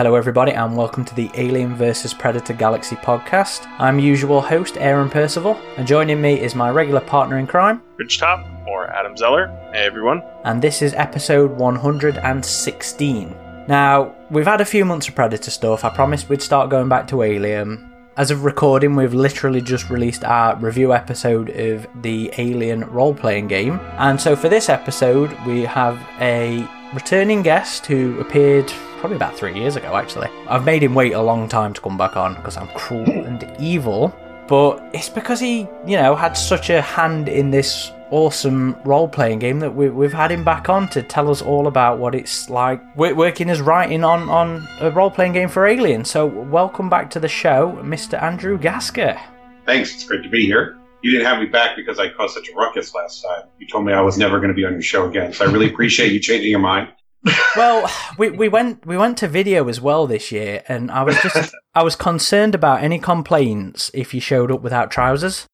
Hello, everybody, and welcome to the Alien vs. Predator Galaxy podcast. I'm usual host Aaron Percival, and joining me is my regular partner in crime, Rich Top or Adam Zeller. Hey everyone. and this is episode 116. Now, we've had a few months of Predator stuff. I promised we'd start going back to Alien. As of recording, we've literally just released our review episode of the Alien role playing game. And so for this episode, we have a returning guest who appeared probably about three years ago, actually. I've made him wait a long time to come back on because I'm cruel and evil. But it's because he, you know, had such a hand in this awesome role playing game that we, we've had him back on to tell us all about what it's like working as writing on, on a role playing game for Alien. So, welcome back to the show, Mr. Andrew Gaska. Thanks. It's great to be here. You didn't have me back because I caused such a ruckus last time. You told me I was never going to be on your show again, so I really appreciate you changing your mind. Well, we, we went we went to video as well this year, and I was just I was concerned about any complaints if you showed up without trousers.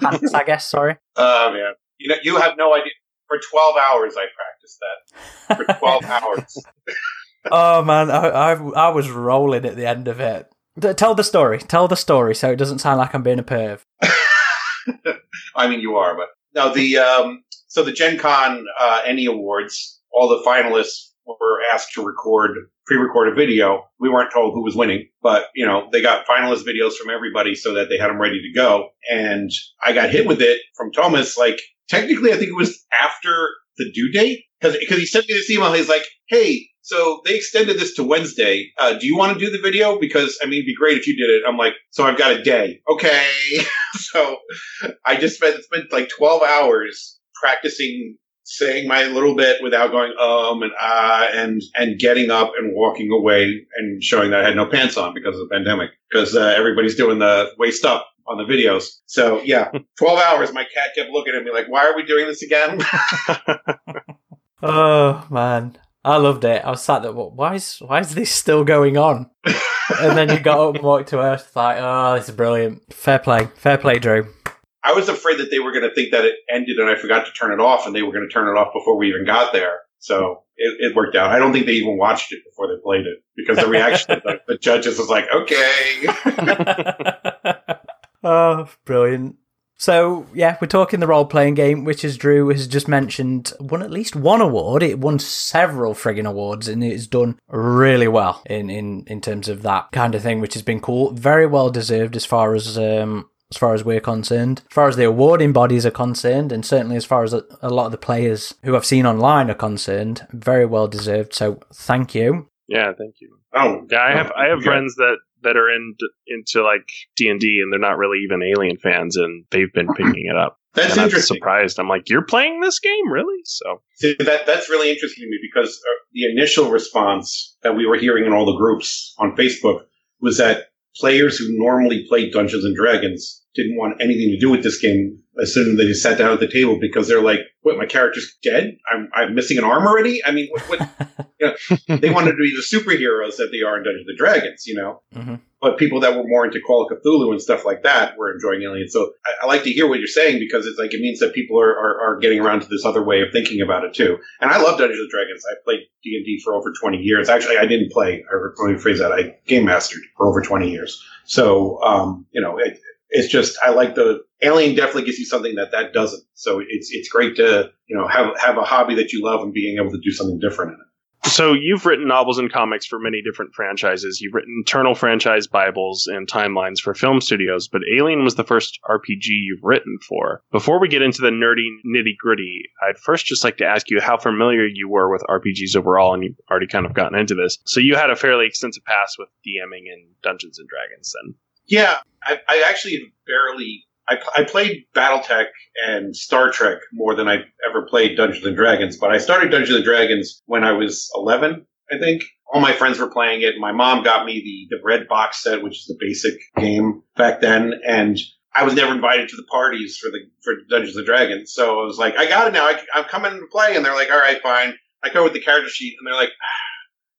Pants, I guess. Sorry. Oh man, you know you have no idea. For twelve hours, I practiced that. For twelve hours. Oh man, I, I I was rolling at the end of it. D- Tell the story. Tell the story, so it doesn't sound like I'm being a perv. I mean, you are, but no. The um, so the Gen Con uh, ENnie Awards, all the finalists were asked to record pre-record a video. We weren't told who was winning, but you know they got finalist videos from everybody so that they had them ready to go. And I got hit with it from Thomas. Like technically, I think it was after the due date because because he sent me this email. He's like, "Hey." So they extended this to Wednesday. Uh, do you want to do the video? Because I mean, it'd be great if you did it. I'm like, so I've got a day. Okay. so I just spent spent like 12 hours practicing saying my little bit without going um and ah and and getting up and walking away and showing that I had no pants on because of the pandemic because uh, everybody's doing the waist up on the videos. So yeah, 12 hours. My cat kept looking at me like, why are we doing this again? Oh man, I loved it. I was sat there. Why is why is this still going on? and then you got up and walked to Earth. Like, oh, this is brilliant. Fair play, fair play, Drew. I was afraid that they were going to think that it ended and I forgot to turn it off and they were going to turn it off before we even got there. So it, it worked out. I don't think they even watched it before they played it because the reaction of the, the judges was like, okay. oh, brilliant. So, yeah, we're talking the role playing game, which, as Drew has just mentioned, won at least one award. It won several friggin' awards and it's done really well in, in, in terms of that kind of thing, which has been cool. Very well deserved as far as. Um, as far as we're concerned, as far as the awarding bodies are concerned, and certainly as far as a, a lot of the players who I've seen online are concerned, very well deserved. So thank you. yeah, thank you. Oh, Yeah, I have I have Okay. friends that that are in into like D and D, and they're not really even Alien fans, and they've been picking it up. That's and I'm interesting. surprised. I'm like, you're playing this game, really? So See, that that's really interesting to me because uh, the initial response that we were hearing in all the groups on Facebook was that players who normally played Dungeons and Dragons didn't want anything to do with this game as soon as they just sat down at the table because they're like, "What? My character's dead? I'm I'm missing an arm already? I mean, what?" what you know, they wanted to be the superheroes that they are in Dungeons and Dragons, you know. Mhm. But people that were more into Call of Cthulhu and stuff like that were enjoying Alien. So I, I like to hear what you're saying because it's like it means that people are, are, are getting around to this other way of thinking about it too. And I love Dungeons and Dragons. I played D and D for over 20 years. Actually, I didn't play. Or let me phrase that. I game mastered for over 20 years. So um, you know, it, it's just I like the Alien. Definitely gives you something that that doesn't. So it's it's great to you know have have a hobby that you love and being able to do something different in it. So you've written novels and comics for many different franchises. You've written internal franchise bibles and timelines for film studios, but Alien was the first RPG you've written for. Before we get into the nerdy nitty gritty, I'd first just like to ask you how familiar you were with RPGs overall, and you've already kind of gotten into this. So you had a fairly extensive past with DMing in Dungeons and Dragons, then. Yeah, I, I actually barely. I, I played BattleTech and Star Trek more than I ever played Dungeons and Dragons, but I started Dungeons and Dragons when I was 11, I think. All my friends were playing it. And my mom got me the, the red box set, which is the basic game back then, and I was never invited to the parties for the for Dungeons and Dragons. So I was like, I got it now. I, I'm coming to play, and they're like, all right, fine. I go with the character sheet, and they're like, ah,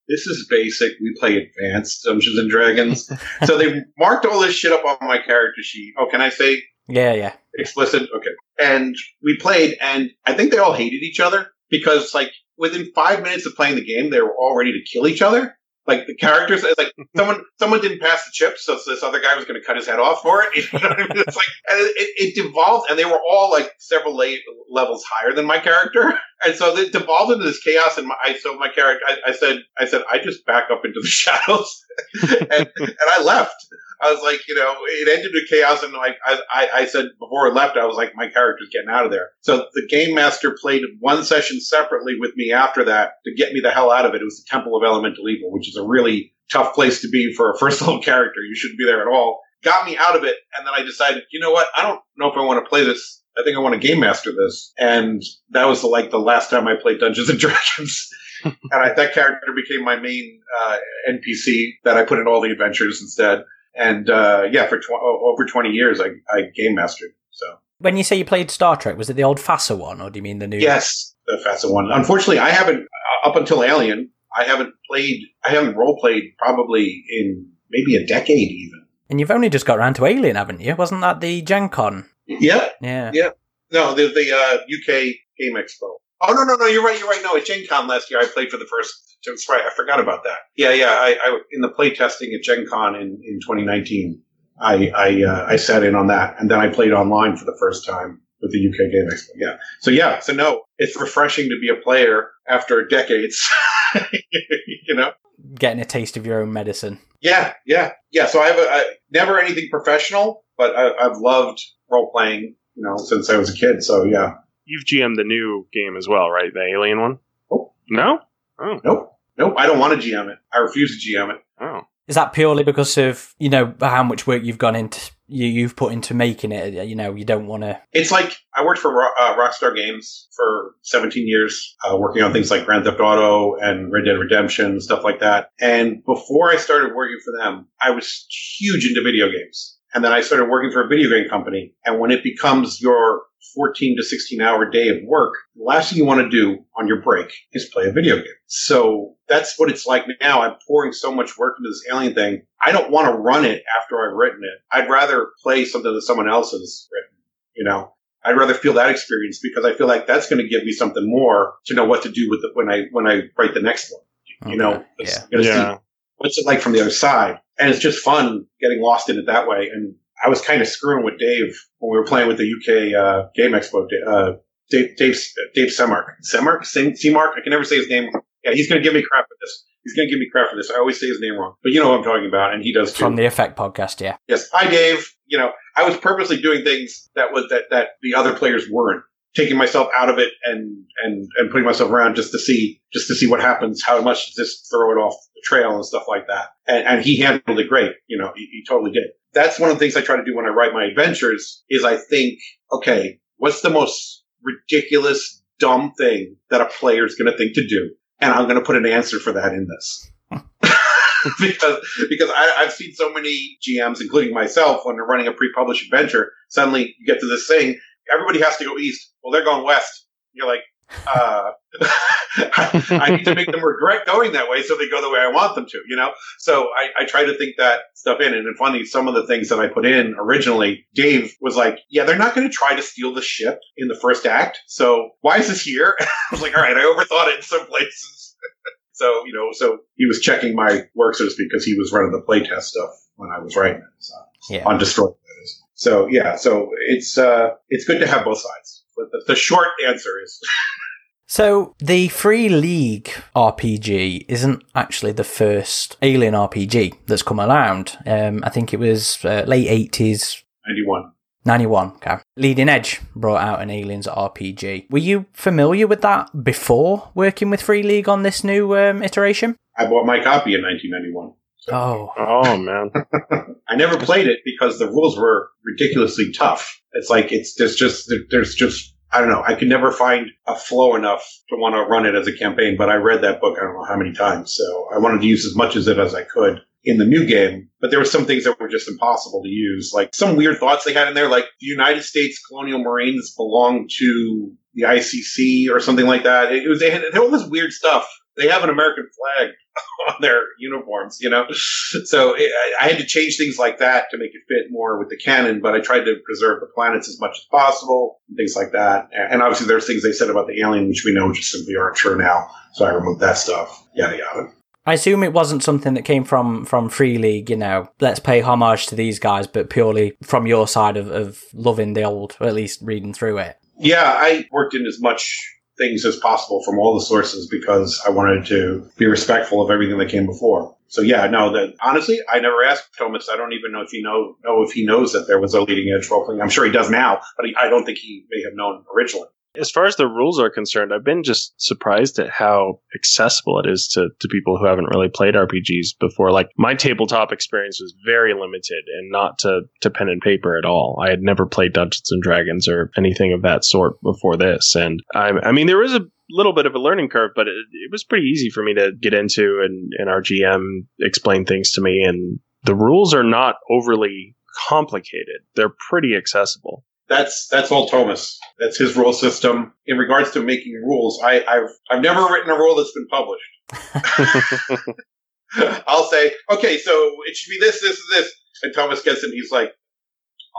this is basic. We play advanced Dungeons and Dragons. so they marked all this shit up on my character sheet. Oh, can I say Yeah, yeah. explicit? Okay. And we played, and I think they all hated each other because, like, within five minutes of playing the game, they were all ready to kill each other. Like the characters, it's like someone someone didn't pass the chips, so this other guy was going to cut his head off for it. You know I mean? It's like it, it devolved, and they were all like several la- levels higher than my character, and so it devolved into this chaos. And my, I, so my character, I, I said, I said, I just back up into the shadows, and and I left. I was like, you know, it ended in chaos, and like I, I, I said before I left, I was like, my character's getting out of there. So the game master played one session separately with me after that to get me the hell out of it. It was the Temple of Elemental Evil, which is a really tough place to be for a first level character. You shouldn't be there at all. Got me out of it, and then I decided, you know what? I don't know if I want to play this. I think I want to game master this, and that was the, like the last time I played Dungeons and Dragons. and I, that character became my main uh, NPC that I put in all the adventures instead. And uh, yeah, for tw- over 20 years, I, I game mastered. So When you say you played Star Trek, was it the old FASA one, or do you mean the new? yes, the FASA one. Unfortunately, I haven't uh, up until Alien. I haven't played. I haven't role played probably in maybe a decade even. And you've only just got around to Alien, haven't you? Wasn't that the Gen Con? Yep. Yeah. Yeah. No, the the uh, UK Game Expo. Oh no no no! You're right. You're right. No, at Gen Con last year, I played for the first. That's right. I forgot about that. Yeah, yeah. I, I in the play testing at Gen Con in, in 2019, I I, uh, I sat in on that, and then I played online for the first time with the UK Game Expo. Yeah. So yeah. So no, it's refreshing to be a player after decades. you know. Getting a taste of your own medicine. Yeah, yeah, yeah. So I have a, I, never anything professional, but I, I've loved role playing, you know, since I was a kid. So yeah. You've GM'd the new game as well, right? The Alien one? Nope. No? Oh. Nope. Nope. I don't want to GM it. I refuse to GM it. Oh. Is that purely because of you know how much work you've gone into you you've put into making it? You know, you don't want to. It's like I worked for uh, Rockstar Games for 17 years, uh, working on things like Grand Theft Auto and Red Dead Redemption, stuff like that. And before I started working for them, I was huge into video games. And then I started working for a video game company. And when it becomes your 14 to 16 hour day of work, the last thing you want to do on your break is play a video game. So that's what it's like now. I'm pouring so much work into this alien thing. I don't want to run it after I've written it. I'd rather play something that someone else has written, you know? I'd rather feel that experience because I feel like that's going to give me something more to know what to do with it when I when I write the next one. You know, Okay, It's yeah. Yeah. What's it like from the other side? And it's just fun getting lost in it that way. And I was kind of screwing with Dave when we were playing with the UK uh, Game Expo. Uh, Dave, Dave, Dave Semark. Semark? Sem- Semark? I can never say his name. Yeah, he's going to give me crap for this. He's going to give me crap for this. I always say his name wrong. But you know what I'm talking about, and he does too. From the Effect podcast, yeah. Yes. Hi, Dave. You know, I was purposely doing things that was that that the other players weren't. Taking myself out of it and and and putting myself around just to see just to see what happens. How much does this throw it off the trail and stuff like that. And, and he handled it great. You know, he, he totally did. That's one of the things I try to do when I write my adventures. Is I think, okay, what's the most ridiculous, dumb thing that a player is going to think to do, and I'm going to put an answer for that in this. because because I, I've seen so many GMs, including myself, when they're running a pre-published adventure, suddenly you get to this thing, everybody has to go east. Well, they're going west. You're like, uh, I, I need to make them regret going that way, so they go the way I want them to. You know, so I, I try to think that stuff in. And then funny, some of the things that I put in originally, Dave was like, "Yeah, they're not going to try to steal the ship in the first act. So why is this here?" I was like, "All right, I overthought it in some places." So, you know, so he was checking my work, so to speak, because he was running the playtest stuff when I was writing it. So, Yeah. on Destroy. So, yeah, so it's, uh, it's good to have both sides. But the, the short answer is, So the Free League RPG isn't actually the first Alien RPG that's come around. Um, I think it was uh, late eighties, 91. 91. Okay. Leading Edge brought out an Aliens RPG. Were you familiar with that before working with Free League on this new um, iteration? I bought my copy in 1991. Oh, Oh, man. I never played it because the rules were ridiculously tough. It's like, it's there's just, there's just, I don't know. I could never find a flow enough to want to run it as a campaign, but I read that book, I don't know how many times. So I wanted to use as much of it as I could in the new game, but there were some things that were just impossible to use. Like some weird thoughts they had in there, like the United States Colonial Marines belong to the ICC or something like that. It was, they had, they had all this weird stuff. They have an American flag. on their uniforms, you know? So it, I had to change things like that to make it fit more with the canon, but I tried to preserve the planets as much as possible, things like that. And obviously there's things they said about the alien, which we know just simply aren't true now. So I removed that stuff, yada yada. I assume it wasn't something that came from from Free League, you know, let's pay homage to these guys, but purely from your side of, of loving the old, or at least reading through it. Yeah, I worked in as much things as possible from all the sources because I wanted to be respectful of everything that came before. So yeah, no, that honestly, I never asked Thomas. I don't even know if he know know if he knows that there was a leading edge role playing. I'm sure he does now, but he, I don't think he may have known originally as far as the rules are concerned, I've been just surprised at how accessible it is to, to people who haven't really played RPGs before. Like my tabletop experience was very limited and not to, to pen and paper at all. I had never played Dungeons and Dragons or anything of that sort before this. And I, I mean, there was a little bit of a learning curve, but it, it was pretty easy for me to get into and, and our GM explained things to me. And the rules are not overly complicated. They're pretty accessible that's that's all Thomas. That's his rule system. In regards to making rules, I, have I've never written a rule that's been published. I'll say, okay, so it should be this, this, and this, and Thomas gets it. he's like,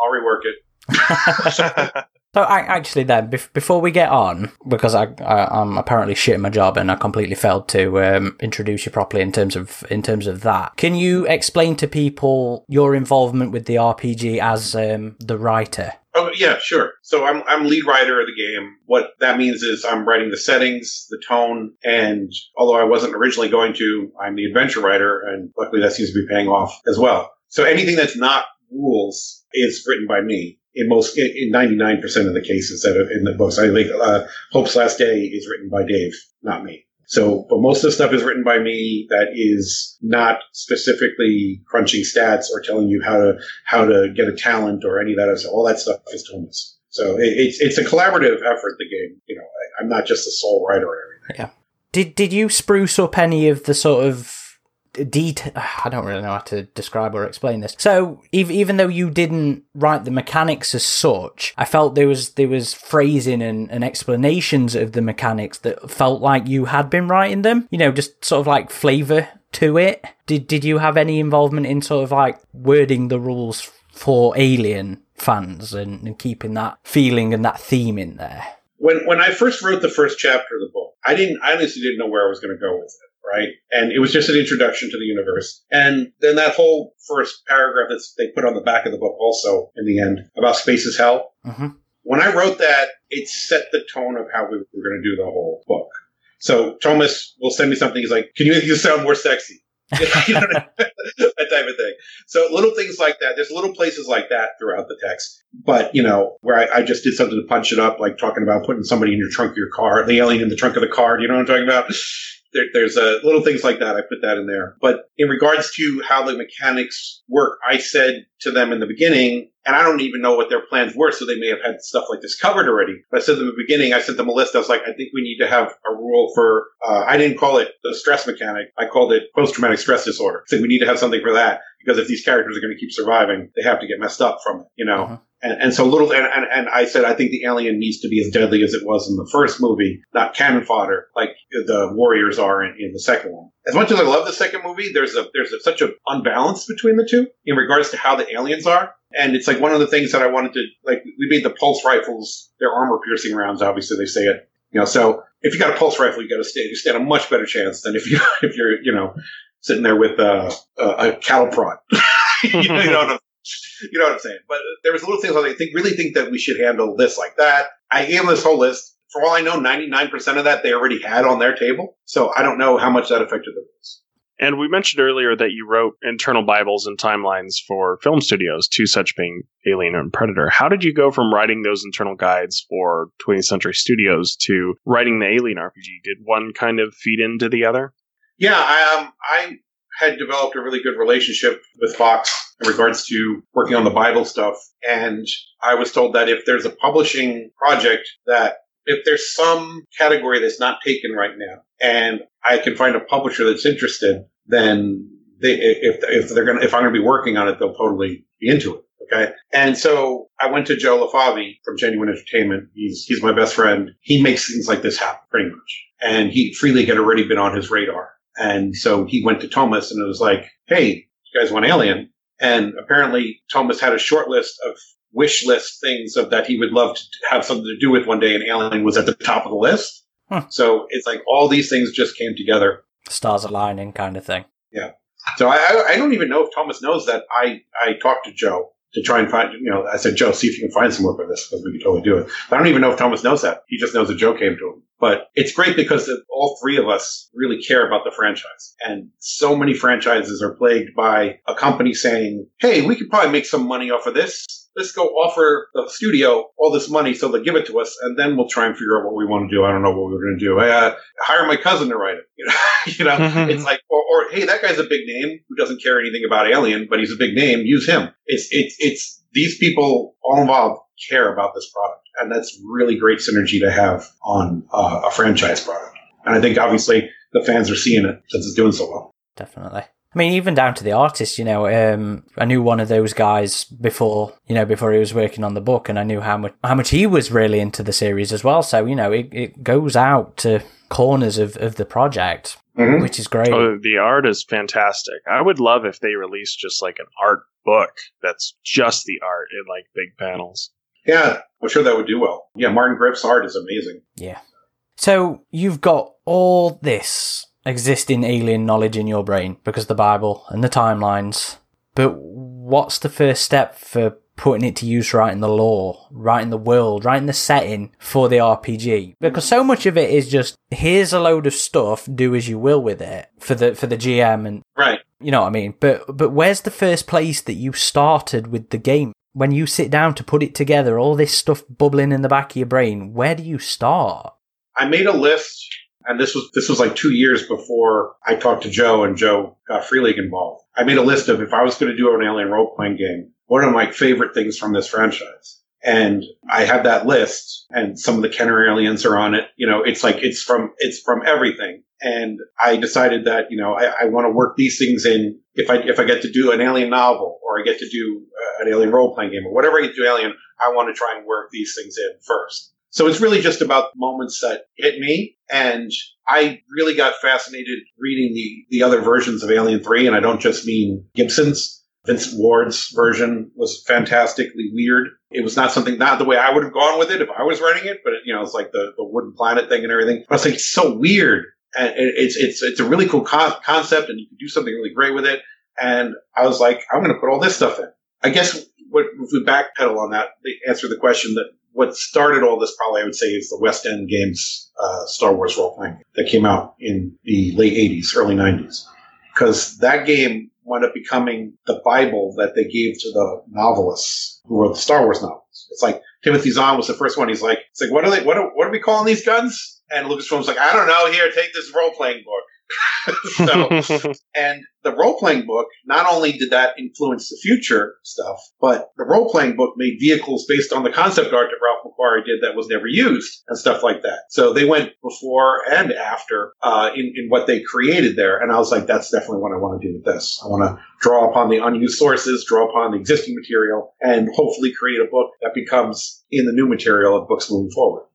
I'll rework it. so I, actually, then before we get on, because I, I am apparently shit at my job and I completely failed to um, introduce you properly in terms of in terms of that. Can you explain to people your involvement with the RPG as um, the writer? Oh yeah, sure. So I'm I'm lead writer of the game. What that means is I'm writing the settings, the tone, and although I wasn't originally going to, I'm the adventure writer, and luckily that seems to be paying off as well. So anything that's not rules is written by me in most in 99% of the cases that are in the books. I think uh, Hope's Last Day is written by Dave, not me. So, but most of the stuff is written by me that is not specifically crunching stats or telling you how to, how to get a talent or any of that. So all that stuff is Thomas. So it, it's, it's a collaborative effort, the game. You know, I, I'm not just the sole writer or everything. Yeah. Did, did you spruce up any of the sort of detail. I don't really know how to describe or explain this. So even though you didn't write the mechanics as such, I felt there was there was phrasing and, and explanations of the mechanics that felt like you had been writing them. You know, just sort of like flavor to it. Did did you have any involvement in sort of like wording the rules for Alien fans and, and keeping that feeling and that theme in there? When when I first wrote the first chapter of the book, I didn't I honestly didn't know where I was going to go with it right? And it was just an introduction to the universe. And then that whole first paragraph that they put on the back of the book also in the end about space is hell. Mm-hmm. When I wrote that, it set the tone of how we were going to do the whole book. So Thomas will send me something. He's like, "Can you make this sound more sexy?" you know, that type of thing. So little things like that. There's little places like that throughout the text. But you know, where I, I, just did something to punch it up, like talking about putting somebody in your trunk of your car, the alien in the trunk of the car. You know what I'm talking about? There, there's a little things like that. I put that in there. But in regards to how the mechanics work, I said to them in the beginning, and I don't even know what their plans were, so they may have had stuff like this covered already. But I said in the beginning, I sent them a list. I was like, I think we need to have a rule for. Uh, I didn't call it the stress mechanic. I called it post traumatic stress disorder. I said we need to have something for that because if these characters are going to keep surviving, they have to get messed up from it. You know. Uh-huh. And, and so little, and, and, and I said, I think the alien needs to be as deadly as it was in the first movie, not cannon fodder like the warriors are in, in the second one. As much as I love the second movie, there's a, there's a, such an unbalance between the two in regards to how the aliens are. And it's like one of the things that I wanted to, like, we made the pulse rifles, they're armor piercing rounds, obviously they say it, you know, so if you got a pulse rifle, you got to stand, you stand a much better chance than if you, if you're, you know, sitting there with uh, a cattle prod. you know, you know what I'm saying? But there was little things I think really think that we should handle this like that. I gave them this whole list. For all I know, 99% of that they already had on their table. So I don't know how much that affected the rules. And we mentioned earlier that you wrote internal Bibles and timelines for film studios, two such being Alien and Predator. How did you go from writing those internal guides for 20th Century Studios to writing the Alien RPG? Did one kind of feed into the other? Yeah, I, um, I had developed a really good relationship with Fox in regards to working on the Bible stuff. And I was told that if there's a publishing project that if there's some category that's not taken right now and I can find a publisher that's interested, then they, if, if they're going to, if I'm going to be working on it, they'll totally be into it. Okay. And so I went to Joe LeFavi from Genuine Entertainment. He's, he's my best friend. He makes things like this happen pretty much. And he, Free League had already been on his radar. And so he went to Thomas and it was like, hey, you guys want Alien? And apparently Thomas had a short list of wish list things of that he would love to have something to do with one day, and Alien was at the top of the list. Huh. So it's like all these things just came together. Stars aligning kind of thing. Yeah. So I, I, I don't even know if Thomas knows that I, I talked to Joe to try and find, you know, I said, Joe, see if you can find some work for this because we could totally do it. But I don't even know if Thomas knows that. He just knows that Joe came to him. But it's great because all three of us really care about the franchise. And so many franchises are plagued by a company saying, Hey, we could probably make some money off of this. Let's go offer the studio all this money so they'll give it to us and then we'll try and figure out what we want to do. I don't know what we're going to do. Uh, hire my cousin to write it. You know, you know Mhm. it's like, or, or, hey, that guy's a big name who doesn't care anything about Alien, but he's a big name. Use him. It's, it's, it's these people all involved care about this product. And that's really great synergy to have on uh, a franchise product. And I think obviously the fans are seeing it since it's doing so well. Definitely. I mean, even down to the artist, you know, um, I knew one of those guys before, you know, before he was working on the book, and I knew how much how much he was really into the series as well. So, you know, it, it goes out to corners of, of the project, Mhm. which is great. Oh, the art is fantastic. I would love if they released just like an art book that's just the art in like big panels. Yeah, I'm sure that would do well. Yeah, Martin Grip's art is amazing. Yeah. So you've got all this existing alien knowledge in your brain because the Bible and the timelines. But what's the first step for putting it to use right in the lore, right in the world, right in the setting for the RPG? Because so much of it is just here's a load of stuff, do as you will with it for the for the GM and Right. you know what I mean? But but where's the first place that you started with the game? When you sit down to put it together, all this stuff bubbling in the back of your brain, where do you start? I made a list, and this was this was like two years before I talked to Joe, and Joe got Free League involved. I made a list of if I was going to do an alien role playing game, what are my favorite things from this franchise? And I have that list, and some of the Kenner aliens are on it. You know, it's like it's from it's from everything. And I decided that you know I, I want to work these things in. If I if I get to do an alien novel, or I get to do uh, an alien role playing game, or whatever I get to do alien, I want to try and work these things in first. So it's really just about moments that hit me. And I really got fascinated reading the, the other versions of Alien 3. And I don't just mean Gibson's. Vince Ward's version was fantastically weird. It was not something, not the way I would have gone with it if I was writing it, but it, you know, it's like the, the wooden planet thing and everything. I was like, it's so weird. And it's, it's, it's a really cool con- concept and you can do something really great with it. And I was like, I'm going to put all this stuff in. I guess what, if we backpedal on that, answer the question that what started all this probably I would say is the West End Games uh, Star Wars role playing that came out in the late 80s, early 90s. Because that game wound up becoming the Bible that they gave to the novelists who wrote the Star Wars novels. It's like Timothy Zahn was the first one. He's like, it's like, what are they, what are, what are we calling these guns? And Lucasfilm's like, I don't know. Here, take this role playing book. so, and the role playing book, not only did that influence the future stuff, but the role playing book made vehicles based on the concept art that Ralph McQuarrie did that was never used and stuff like that. So they went before and after uh, in, in what they created there. And I was like, that's definitely what I want to do with this. I want to draw upon the unused sources, draw upon the existing material, and hopefully create a book that becomes in the new material of books moving forward.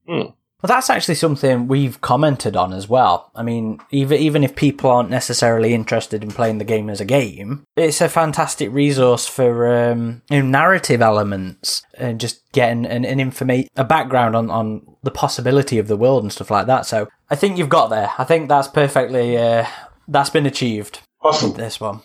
Well, that's actually something we've commented on as well. I mean, even even if people aren't necessarily interested in playing the game as a game, it's a fantastic resource for um, narrative elements and just getting an, an informa- a background on, on the possibility of the world and stuff like that. So I think you've got there. I think that's perfectly uh, that's been achieved. Awesome. This one.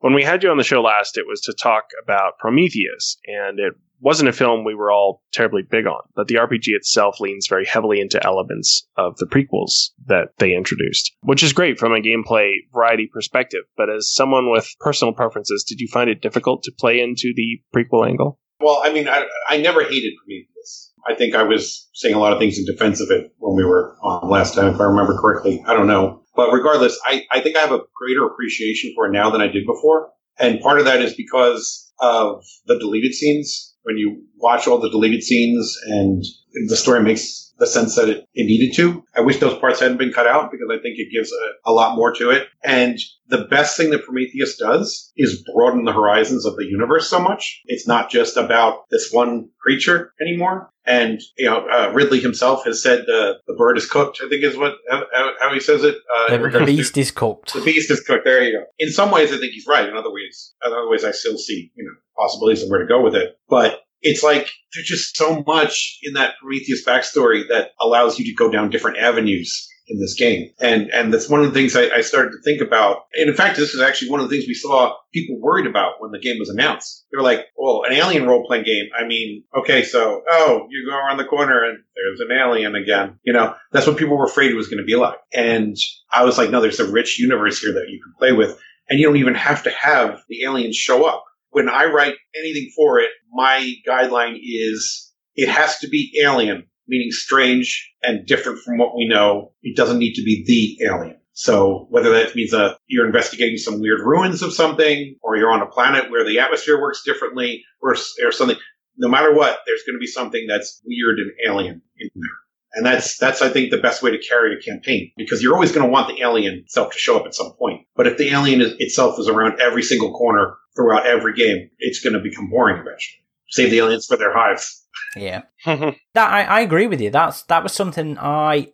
When we had you on the show last, it was to talk about Prometheus, and it wasn't a film we were all terribly big on, but the RPG itself leans very heavily into elements of the prequels that they introduced, which is great from a gameplay variety perspective. But as someone with personal preferences, did you find it difficult to play into the prequel angle? Well, I mean, I, I never hated Prometheus. I think I was saying a lot of things in defense of it when we were on last time, if I remember correctly. I don't know. But regardless, I, I think I have a greater appreciation for it now than I did before. And part of that is because of the deleted scenes. When you watch all the deleted scenes and the story makes the sense that it, it needed to. I wish those parts hadn't been cut out because I think it gives a, a lot more to it. And the best thing that Prometheus does is broaden the horizons of the universe so much. It's not just about this one creature anymore. And you know, uh, Ridley himself has said uh, the bird is cooked. I think is what how, how he says it. Uh, the, the, beast is cooked. The beast is cooked. There you go. In some ways, I think he's right. In other ways, in other ways, I still see you know possibilities of where to go with it. But it's like there's just so much in that Prometheus backstory that allows you to go down different avenues in this game. And and that's one of the things I, I, started to think about. And in fact, this is actually one of the things we saw people worried about when the game was announced. They were like, well, an alien role playing game. I mean, okay, so oh, you go around the corner and there's an alien again. You know, that's what people were afraid it was going to be like. And I was like, no, there's a rich universe here that you can play with. And you don't even have to have the aliens show up. When I write anything for it, my guideline is it has to be alien meaning strange and different from what we know. It doesn't need to be the alien. So whether that means you're investigating some weird ruins of something, or you're on a planet where the atmosphere works differently, or, or something, no matter what, there's going to be something that's weird and alien in there. And that's, that's, I think, the best way to carry a campaign because you're always going to want the alien itself to show up at some point. But if the alien is, itself is around every single corner throughout every game, it's going to become boring eventually. Save the aliens for their hives. Yeah, that I, I agree with you. That's that was something I.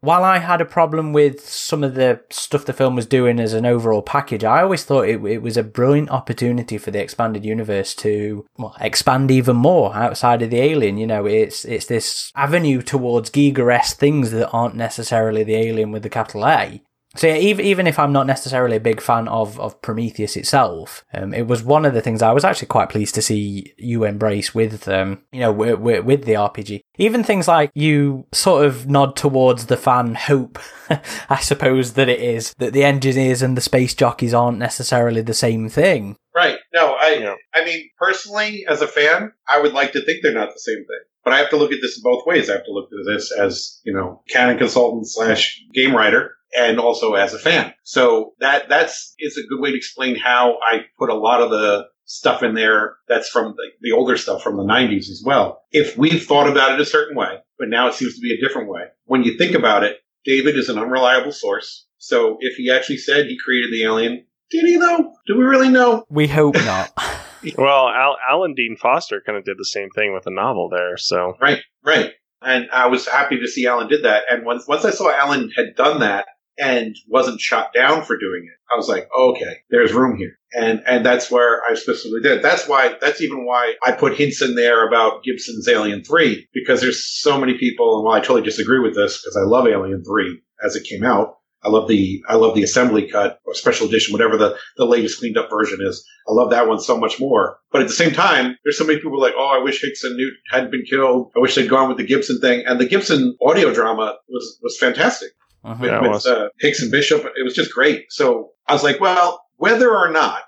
While I had a problem with some of the stuff the film was doing as an overall package, I always thought it, it was a brilliant opportunity for the expanded universe to well, expand even more outside of the alien. You know, it's it's this avenue towards Giger things that aren't necessarily the alien with the capital A. So yeah, even even if I'm not necessarily a big fan of of Prometheus itself, um, it was one of the things I was actually quite pleased to see you embrace with um, you know with, with, with the RPG. Even things like you sort of nod towards the fan hope, I suppose that it is that the engineers and the space jockeys aren't necessarily the same thing. Right. No, I yeah. I mean personally as a fan, I would like to think they're not the same thing. But I have to look at this in both ways. I have to look at this as, you know, canon consultant slash game writer and also as a fan. So that that's is a good way to explain how I put a lot of the stuff in there that's from the, the, older stuff from the 90s as well. If we've thought about it a certain way, but now it seems to be a different way. When you think about it, David is an unreliable source. So if he actually said he created the alien, did he though? Do we really know? We hope not. well, Al- Alan Dean Foster kind of did the same thing with a novel there. So right, right. And I was happy to see Alan did that. And once once I saw Alan had done that, and wasn't shot down for doing it. I was like, oh, okay, there's room here. And, and that's where I specifically did. That's why, that's even why I put hints in there about Gibson's Alien 3, because there's so many people, and while I totally disagree with this, because I love Alien 3 as it came out, I love the I love the assembly cut or special edition, whatever the, the latest cleaned up version is. I love that one so much more. But at the same time, there's so many people like, oh, I wish Hicks and Newt hadn't been killed. I wish they'd gone with the Gibson thing. And the Gibson audio drama was was fantastic uh-huh. with, with uh, Hicks and Bishop. It was just great. So I was like, well, whether or not,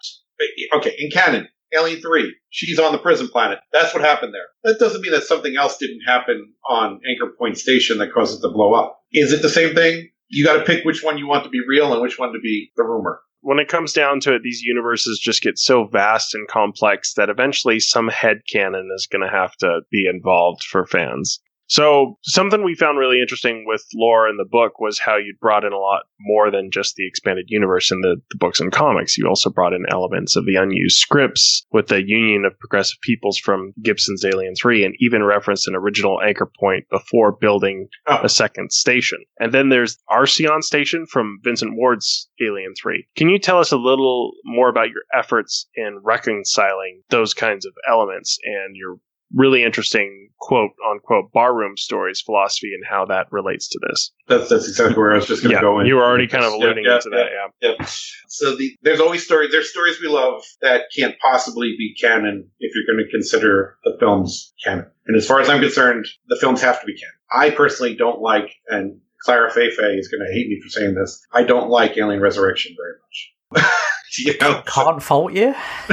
okay, in canon, Alien 3, she's on the prison planet. That's what happened there. That doesn't mean that something else didn't happen on Anchor Point Station that caused it to blow up. Is it the same thing? You got to pick which one you want to be real and which one to be the rumor. When it comes down to it, these universes just get so vast and complex that eventually some head canon is going to have to be involved for fans. So something we found really interesting with lore in the book was how you brought in a lot more than just the expanded universe in the, the, books and comics. You also brought in elements of the unused scripts with the Union of Progressive Peoples from Gibson's Alien 3 and even referenced an original anchor point before building oh. a second station. And then there's Arceon Station from Vincent Ward's Alien 3. Can you tell us a little more about your efforts in reconciling those kinds of elements and your really interesting quote unquote barroom stories philosophy and how that relates to this. That's that's exactly where I was just going to yeah, go. In. You were already kind of alluding yeah, yeah, into that. Yeah. yeah. So the, there's always stories. There's stories we love that can't possibly be canon if you're going to consider the films canon. And as far as I'm concerned, the films have to be canon. I personally don't like, and Clara Feifei is going to hate me for saying this. I don't like Alien Resurrection very much. you know, can't fault you.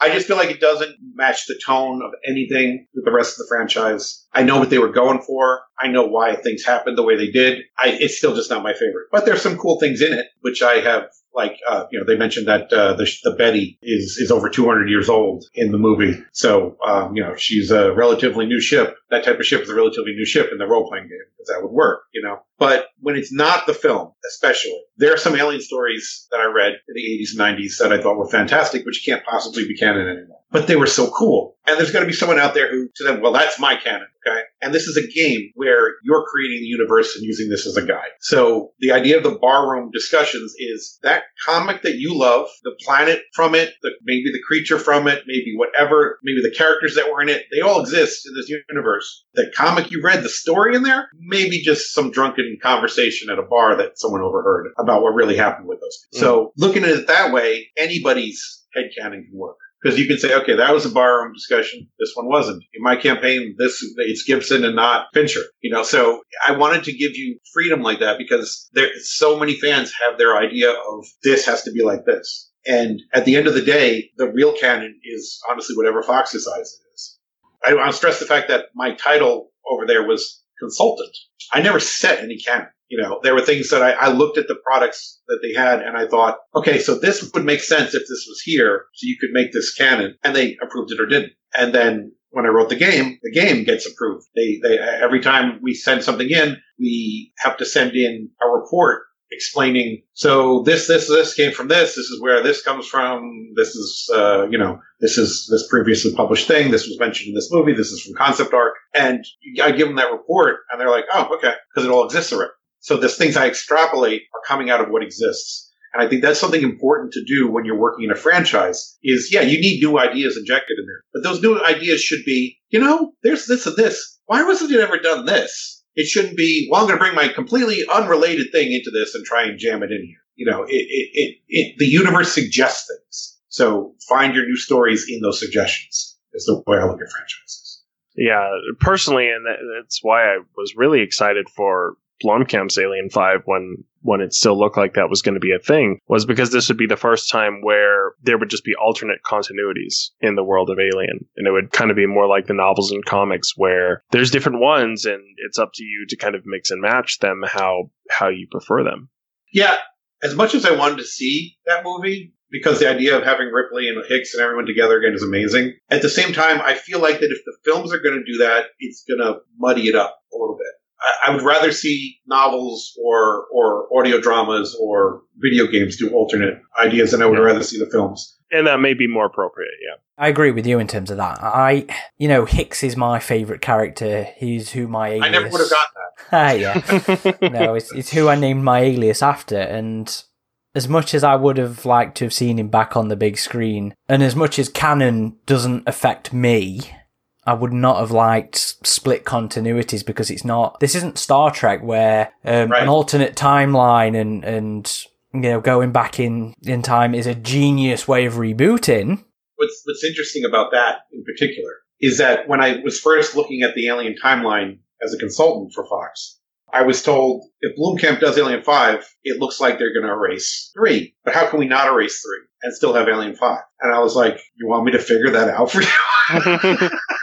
I just feel like it doesn't match the tone of anything with the rest of the franchise. I know what they were going for. I know why things happened the way they did. I, it's still just not my favorite, but there's some cool things in it, which I have Like, uh, you know, they mentioned that uh, the, the Betty is is over 200 years old in the movie, so um, you know she's a relatively new ship. That type of ship is a relatively new ship in the role playing game because that would work, you know. But when it's not the film, especially, there are some alien stories that I read in the 80s and 90s that I thought were fantastic, which can't possibly be canon anymore. But they were so cool. And there's going to be someone out there who to them, well, that's my canon. Okay. And this is a game where you're creating the universe and using this as a guide. So the idea of the barroom discussions is that comic that you love, the planet from it, the, maybe the creature from it, maybe whatever, maybe the characters that were in it, they all exist in this universe. The comic you read, the story in there, maybe just some drunken conversation at a bar that someone overheard about what really happened with those. Mm. So looking at it that way, anybody's headcanon can work because you can say, okay, that was a barroom discussion. This one wasn't. In my campaign, this it's Gibson and not Fincher. You know, so I wanted to give you freedom like that because there so many fans have their idea of this has to be like this. And at the end of the day, the real canon is honestly whatever Fox decides. I want to stress the fact that my title over there was consultant. I never set any canon you know, there were things that I, I, looked at the products that they had and I thought, okay, so this would make sense if this was here. So you could make this canon and they approved it or didn't. And then when I wrote the game, the game gets approved. They, they, every time we send something in, we have to send in a report explaining, so this, this, this came from this. This is where this comes from. This is, uh, you know, this is this previously published thing. This was mentioned in this movie. This is from concept art. And I give them that report and they're like, oh, okay, because it all exists already. So the things I extrapolate are coming out of what exists. And I think that's something important to do when you're working in a franchise is, yeah, you need new ideas injected in there. But those new ideas should be, you know, there's this and this. Why wasn't it ever done this? It shouldn't be, well, I'm going to bring my completely unrelated thing into this and try and jam it in here. You know, it, it, it, it the universe suggests things. So find your new stories in those suggestions is the way I look at franchises. Yeah, personally, and that's why I was really excited for Blomkamp's Alien 5 when when it still looked like that was going to be a thing was because this would be the first time where there would just be alternate continuities in the world of Alien. And it would kind of be more like the novels and comics where there's different ones and it's up to you to kind of mix and match them how how you prefer them. Yeah. As much as I wanted to see that movie, because the idea of having Ripley and Hicks and everyone together again is amazing. At the same time, I feel like that if the films are going to do that, it's going to muddy it up a little bit. I would rather see novels or or audio dramas or video games do alternate ideas than I would yeah. rather see the films. And that may be more appropriate, yeah. I agree with you in terms of that. I, you know, Hicks is my favourite character. He's who my alias. I never would have gotten that. ah, yeah. no, it's, it's who I named my alias after. And as much as I would have liked to have seen him back on the big screen, and as much as canon doesn't affect me, I would not have liked split continuities because it's not. This isn't Star Trek where um, right. an alternate timeline and and you know going back in in time is a genius way of rebooting. What's What's interesting about that in particular is that when I was first looking at the Alien timeline as a consultant for Fox, I was told if Blomkamp does Alien 5, it looks like they're going to erase 3. But how can we not erase 3 and still have Alien 5? And I was like, you want me to figure that out for you?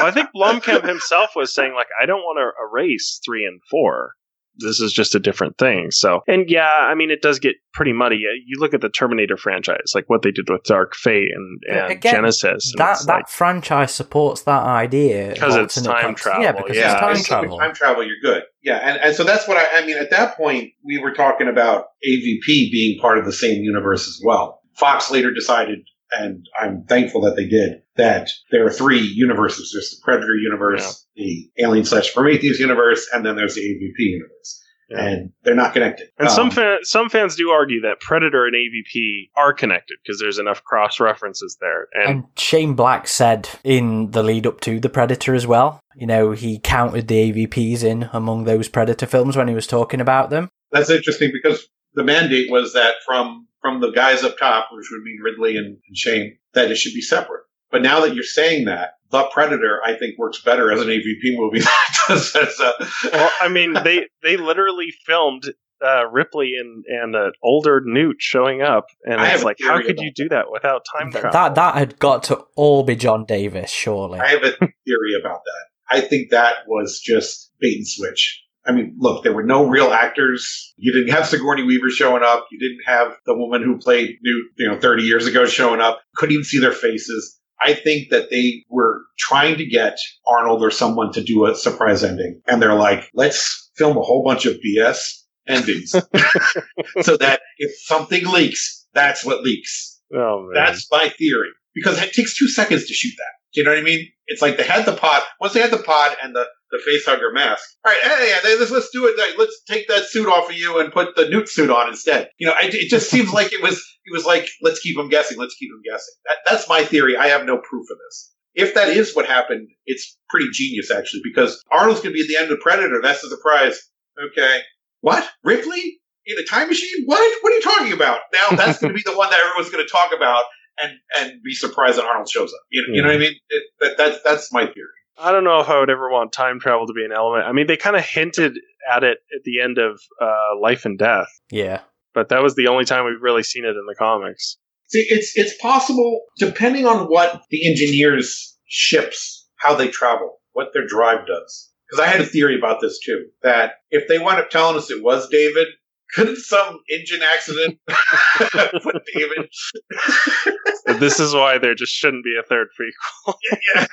I think Blomkamp himself was saying like, I don't want to erase three and four. This is just a different thing. So, and yeah, I mean, it does get pretty muddy. Uh, you look at the Terminator franchise, like what they did with Dark Fate and, and Again, Genisys. And that that like, franchise supports that idea because it's time travel. Yeah, because yeah. it's time it's travel. Time travel, you're good. Yeah, and, and so that's what I, I mean. At that point, we were talking about AVP being part of the same universe as well. Fox later decided and I'm thankful that they did, that there are three universes. There's the Predator universe, yeah. the Alien slash Prometheus universe, and then there's the AVP universe. Yeah. And they're not connected. And um, some fan, some fans do argue that Predator and AVP are connected because there's enough cross references there. And, and Shane Black said in the lead up to the Predator as well. You know, he counted the AVPs in among those Predator films when he was talking about them. That's interesting because the mandate was that from from the guys up top, which would mean Ridley and, and Shane, that it should be separate. But now that you're saying that, The Predator, I think, works better as an AVP movie than it does as a. well, I mean, they they literally filmed uh, Ripley and and an older Newt showing up, and I it's like, how could you do that without time travel? That that had got to all be John Davis, surely. I have a theory about that. I think that was just bait and switch. I mean, look, there were no real actors. You didn't have Sigourney Weaver showing up. You didn't have the woman who played Newt, you know, 30 years ago showing up. Couldn't even see their faces. I think that they were trying to get Arnold or someone to do a surprise ending. And they're like, let's film a whole bunch of BS endings so that if something leaks, that's what leaks. Oh man. That's my theory. Because it takes two seconds to shoot that. Do you know what I mean? It's like they had the pod. Once they had the pod and the, the face hugger mask. All right, hey, hey, let's, let's do it. Let's take that suit off of you and put the Newt suit on instead. You know, I, it just seems like it was it was like let's keep them guessing. Let's keep them guessing. That, that's my theory. I have no proof of this. If that is what happened, it's pretty genius actually because Arnold's going to be at the end of Predator. That's the surprise. Okay, what Ripley in a time machine? What? What are you talking about? Now that's going to be the one that everyone's going to talk about and and be surprised that Arnold shows up. You, you know what I hmm. mean? It, that, that's that's my theory. I don't know if I would ever want time travel to be an element. I mean, they kind of hinted at it at the end of uh, Life and Death, Yeah. but that was the only time we've really seen it in the comics. See, it's it's possible depending on what the engineers ships, how they travel, what their drive does. Because I had a theory about this too. That if they wind up telling us it was David, couldn't some engine accident put David? This is why there just shouldn't be a third prequel. yeah.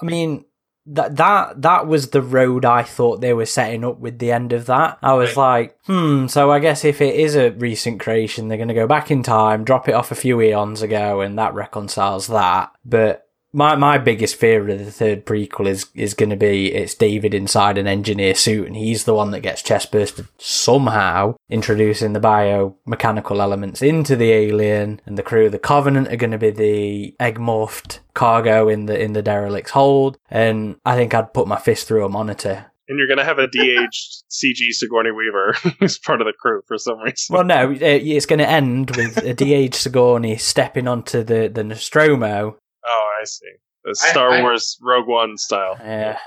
I mean, that that that was the road I thought they were setting up with the end of that. I was like, hmm. So I guess if it is a recent creation, they're going to go back in time, drop it off a few eons ago, and that reconciles that. But my my biggest fear of the third prequel is is going to be it's David inside an engineer suit, and he's the one that gets chest bursted somehow, introducing the biomechanical elements into the alien, and the crew of the Covenant are going to be the egg morphed cargo in the in the derelict's hold, and I think I'd put my fist through a monitor. And you're going to have a DH CG Sigourney Weaver who's part of the crew for some reason. Well, no, it's going to end with a DH Sigourney stepping onto the the Nostromo. Oh, I see. The Star I- Wars Rogue One style. Yeah.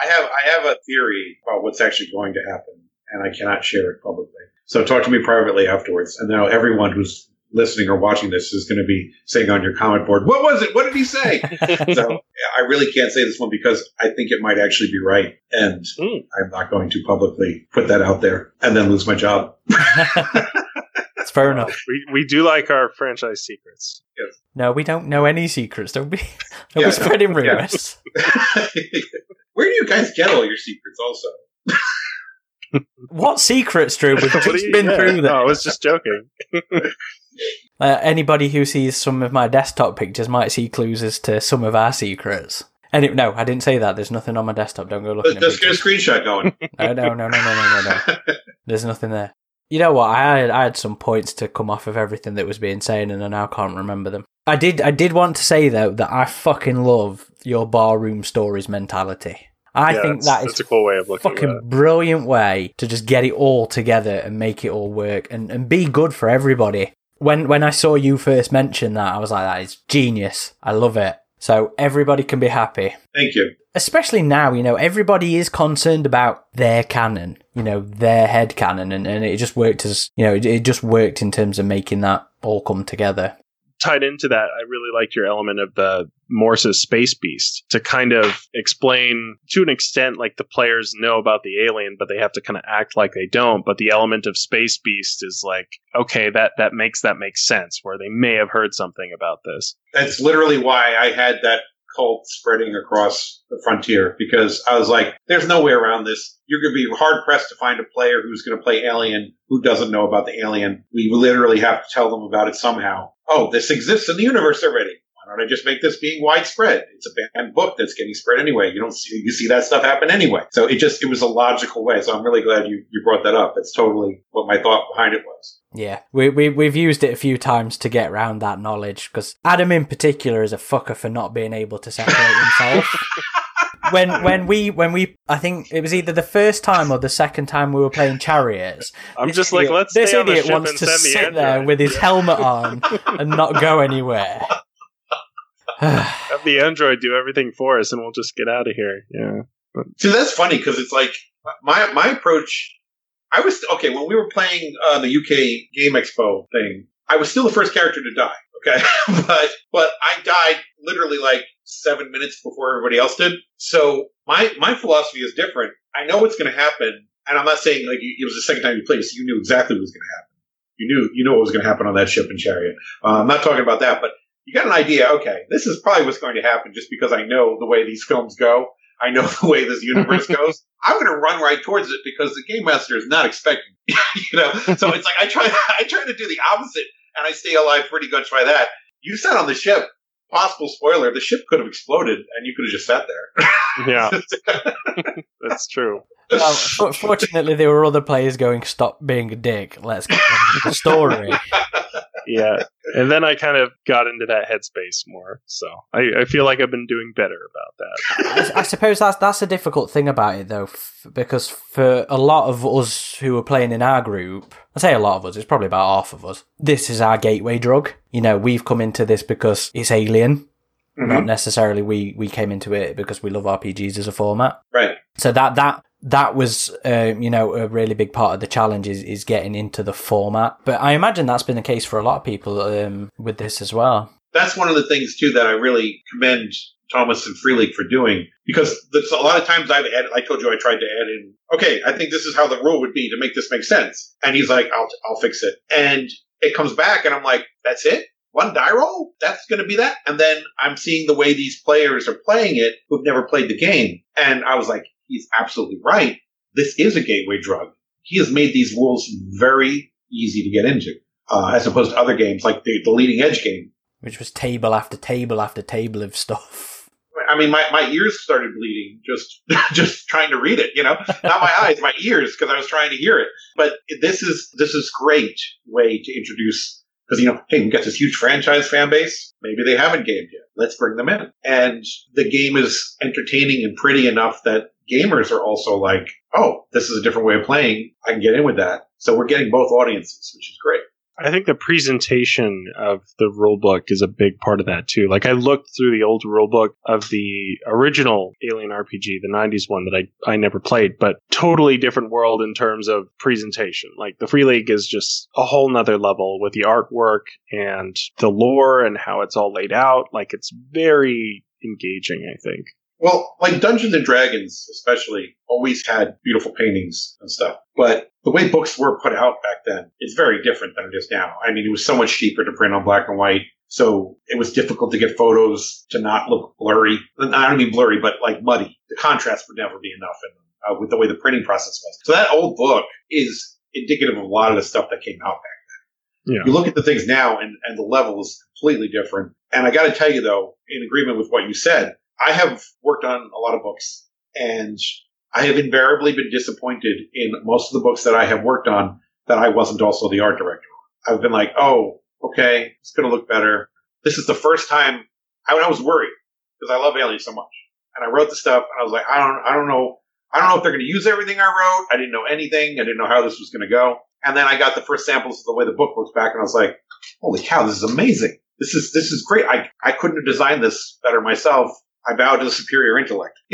I have I have a theory about what's actually going to happen, and I cannot share it publicly. So talk to me privately afterwards. And now everyone who's listening or watching this is going to be saying on your comment board, "What was it? What did he say?" so I really can't say this one because I think it might actually be right, and Hmm. I'm not going to publicly put that out there and then lose my job. it's fair enough. we, we do like our franchise secrets. No, we don't know any secrets. Don't be, don't Yeah, be spreading yeah. rumors. Where do you guys get all your secrets? Also, What secrets, Drew? We've just you- been yeah. through No, I was just joking. Uh, anybody who sees some of my desktop pictures might see clues as to some of our secrets. Any, no, I didn't say that. There's nothing on my desktop. Don't go looking let's, at let's get a screenshot going. No, no, no, no, no, no, no, no. There's nothing there. You know what? I had, I had some points to come off of everything that was being said, and I now can't remember them. I did. I did want to say though that I fucking love your barroom stories mentality. I Yeah, think that's, that is a cool way of looking at fucking it. brilliant way to just get it all together and make it all work and, and be good for everybody. When when I saw you first mention that, I was like, that is genius. I love it. So everybody can be happy. Thank you. Especially now, you know, everybody is concerned about their canon, you know, their head canon, and, and it just worked as, you know, it, it just worked in terms of making that all come together. Tied into that, I really liked your element of the Morse's space beast to kind of explain to an extent like the players know about the alien, but they have to kind of act like they don't. But the element of space beast is like, okay, that that makes that make sense where they may have heard something about this. That's literally why I had that cult spreading across the frontier because I was like, there's no way around this. You're going to be hard pressed to find a player who's going to play Alien who doesn't know about the alien. We literally have to tell them about it somehow. Oh, this exists in the universe already. Why don't I just make this being widespread? It's a banned book that's getting spread anyway. You don't see you see that stuff happen anyway. So it just it was a logical way. So I'm really glad you you brought that up. That's totally what my thought behind it was. Yeah, we, we, we've used it a few times to get around that knowledge because Adam in particular is a fucker for not being able to separate himself. when when we when we I think it was either the first time or the second time we were playing chariots. I'm this just like, let's this stay on the idiot ship wants and to sit there with his helmet on and not go anywhere. Have the android do everything for us, and we'll just get out of here. Yeah. See, that's funny because it's like my my approach. I was okay when we were playing uh, the UK Game Expo thing. I was still the first character to die. Okay, but but I died literally like seven minutes before everybody else did. So my my philosophy is different. I know what's going to happen, and I'm not saying like it was the second time you played, so you knew exactly what was going to happen. You knew you knew what was going to happen on that ship and chariot. Uh, I'm not talking about that, but you got an idea. Okay, this is probably what's going to happen, just because I know the way these films go. I know the way this universe goes. I'm going to run right towards it because the game master is not expecting, you know. So it's like I try, I try to do the opposite, and I stay alive pretty much by that. You sat on the ship. Possible spoiler: the ship could have exploded, and you could have just sat there. Yeah, that's true. Well, fortunately, there were other players going, "Stop being a dick. Let's get on with the story." Yeah, and then I kind of got into that headspace more. So I, I feel like I've been doing better about that. I, I suppose that's that's a difficult thing about it, though, f- because for a lot of us who are playing in our group, I say a lot of us, it's probably about half of us. This is our gateway drug. You know, we've come into this because it's Alien. Not mm-hmm. necessarily we we came into it because we love RPGs as a format. right. So that that that was um, you know a really big part of the challenge is, is getting into the format. But I imagine that's been the case for a lot of people um, with this as well. that's one of the things too that I really commend Thomas and Free League for doing because a lot of times I've added. I told you I tried to add in. Okay, I think this is how the rule would be to make this make sense, and he's like, "I'll I'll fix it," and it comes back, and I'm like, "That's it." One die roll? That's going to be that? And then I'm seeing the way these players are playing it who've never played the game. And I was like, he's absolutely right. This is a gateway drug. He has made these rules very easy to get into, uh, as opposed to other games like the, the leading edge game Which was table after table after table of stuff. I mean, my, my ears started bleeding just just trying to read it. You know, not my eyes, my ears, because I was trying to hear it. But this is this is great way to introduce because you know, hey, we've got this huge franchise fan base. Maybe they haven't gamed yet. Let's bring them in. And the game is entertaining and pretty enough that gamers are also like, oh, this is a different way of playing. I can get in with that. So we're getting both audiences, which is great. I think the presentation of the rulebook is a big part of that too. Like I looked through the old rulebook of the original Alien RPG, the 90s one that I, I never played, but totally different world in terms of presentation. Like the Free League is just a whole nother level with the artwork and the lore and how it's all laid out. Like it's very engaging, I think. Well, like Dungeons and Dragons, especially, always had beautiful paintings and stuff. But the way books were put out back then is very different than it is now. I mean, it was so much cheaper to print on black and white. So it was difficult to get photos to not look blurry. I don't mean blurry, but like muddy. The contrast would never be enough in uh, with the way the printing process was. So that old book is indicative of a lot of the stuff that came out back Yeah. you look at the things now and, and the level is completely different. And I got to tell you though, in agreement with what you said, I have worked on a lot of books and I have invariably been disappointed in most of the books that I have worked on that I wasn't also the art director. I've been like, oh, okay, it's going to look better. This is the first time I, I was worried because I love Alien so much. And I wrote the stuff and I was like, I don't, I don't know. I don't know if they're going to use everything I wrote. I didn't know anything. I didn't know how this was going to go. And then I got the first samples of the way the book looks back and I was like, holy cow, this is amazing. This is, this is great. I, I couldn't have designed this better myself. I bow to the superior intellect.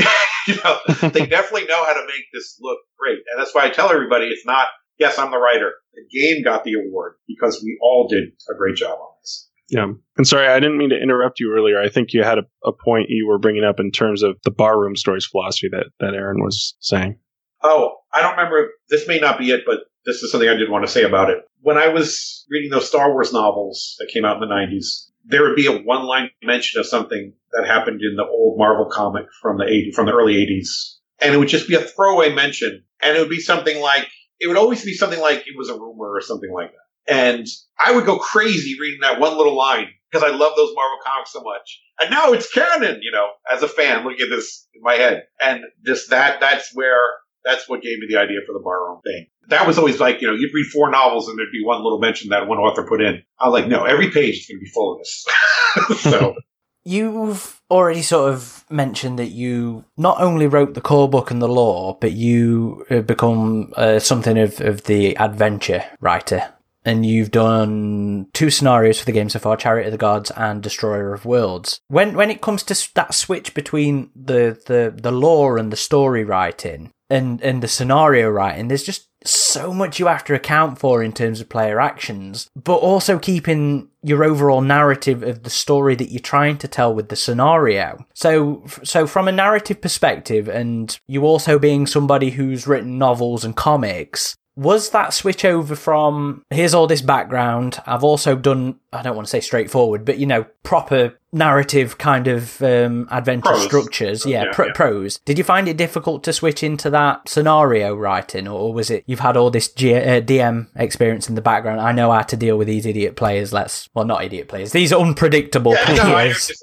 you know, they definitely know how to make this look great. And that's why I tell everybody it's not, yes, I'm the writer. The game got the award because we all did a great job on this. Yeah. And sorry, I didn't mean to interrupt you earlier. I think you had a, a point you were bringing up in terms of the barroom stories philosophy that, that Aaron was saying. Oh, I don't remember. This may not be it, but this is something I did want to say about it. When I was reading those Star Wars novels that came out in the 90s, there would be a one line mention of something that happened in the old Marvel comic from the 80, from the early 80s. And it would just be a throwaway mention. And it would be something like, it would always be something like it was a rumor or something like that. And I would go crazy reading that one little line because I love those Marvel comics so much. And now it's canon, you know, as a fan looking at this in my head. And just that, that's where, that's what gave me the idea for the barroom thing. That was always like, you know, you'd read four novels and there'd be one little mention that one author put in. I was like, no, every page is going to be full of this. so You've already sort of mentioned that you not only wrote the core book and the lore, but you have become uh, something of, of the adventure writer. And you've done two scenarios for the game so far: Chariot of the Gods and Destroyer of Worlds. When when it comes to that switch between the the the lore and the story writing and and the scenario writing, there's just so much you have to account for in terms of player actions, but also keeping your overall narrative of the story that you're trying to tell with the scenario. So, so from a narrative perspective, and you also being somebody who's written novels and comics, was that switch over from here's all this background. I've also done i don't want to say straightforward but you know proper narrative kind of um, adventure Prose. structures. Yeah, Yeah, pr- yeah. prose. Did you find it difficult to switch into that scenario writing or was it you've had all this G- uh, dm experience in the background. I know how to deal with these idiot players. Let's well not idiot players. These unpredictable Yeah, no, players. understand.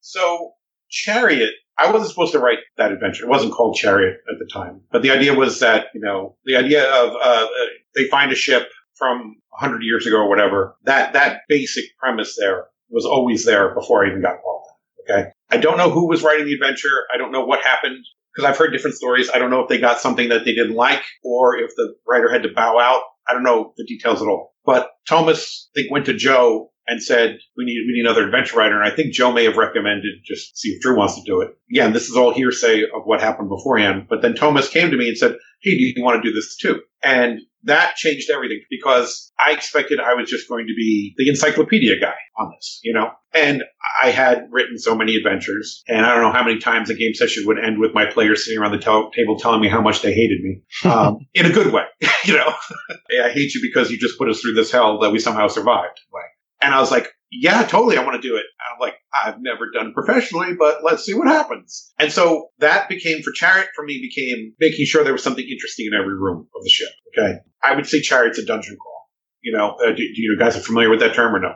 So, Chariot, I wasn't supposed to write that adventure. It wasn't called Chariot at the time. But the idea was that, you know, the idea of uh, uh, they find a ship from 100 years ago or whatever, that, that basic premise there was always there before I even got involved. Okay. I don't know who was writing the adventure. I don't know what happened because I've heard different stories. I don't know if they got something that they didn't like or if the writer had to bow out. I don't know the details at all. But Thomas, I think, went to Joe and said, we need, we need another adventure writer. And I think Joe may have recommended just see if Drew wants to do it. Again, this is all hearsay of what happened beforehand. But then Thomas came to me and said, Hey, do you want to do this too? And that changed everything because I expected I was just going to be the encyclopedia guy on this, you know? And I had written so many adventures and I don't know how many times a game session would end with my players sitting around the tel- table telling me how much they hated me, um, in a good way, you know? Hey, I hate you because you just put us through this hell that we somehow survived. Like, and I was like, yeah, totally. I want to do it. I'm like, I've never done professionally, but let's see what happens. And so that became for Chariot for me became making sure there was something interesting in every room of the ship. Okay. I would say Chariot's a dungeon crawl. You know, uh, do, do you guys are familiar with that term or no?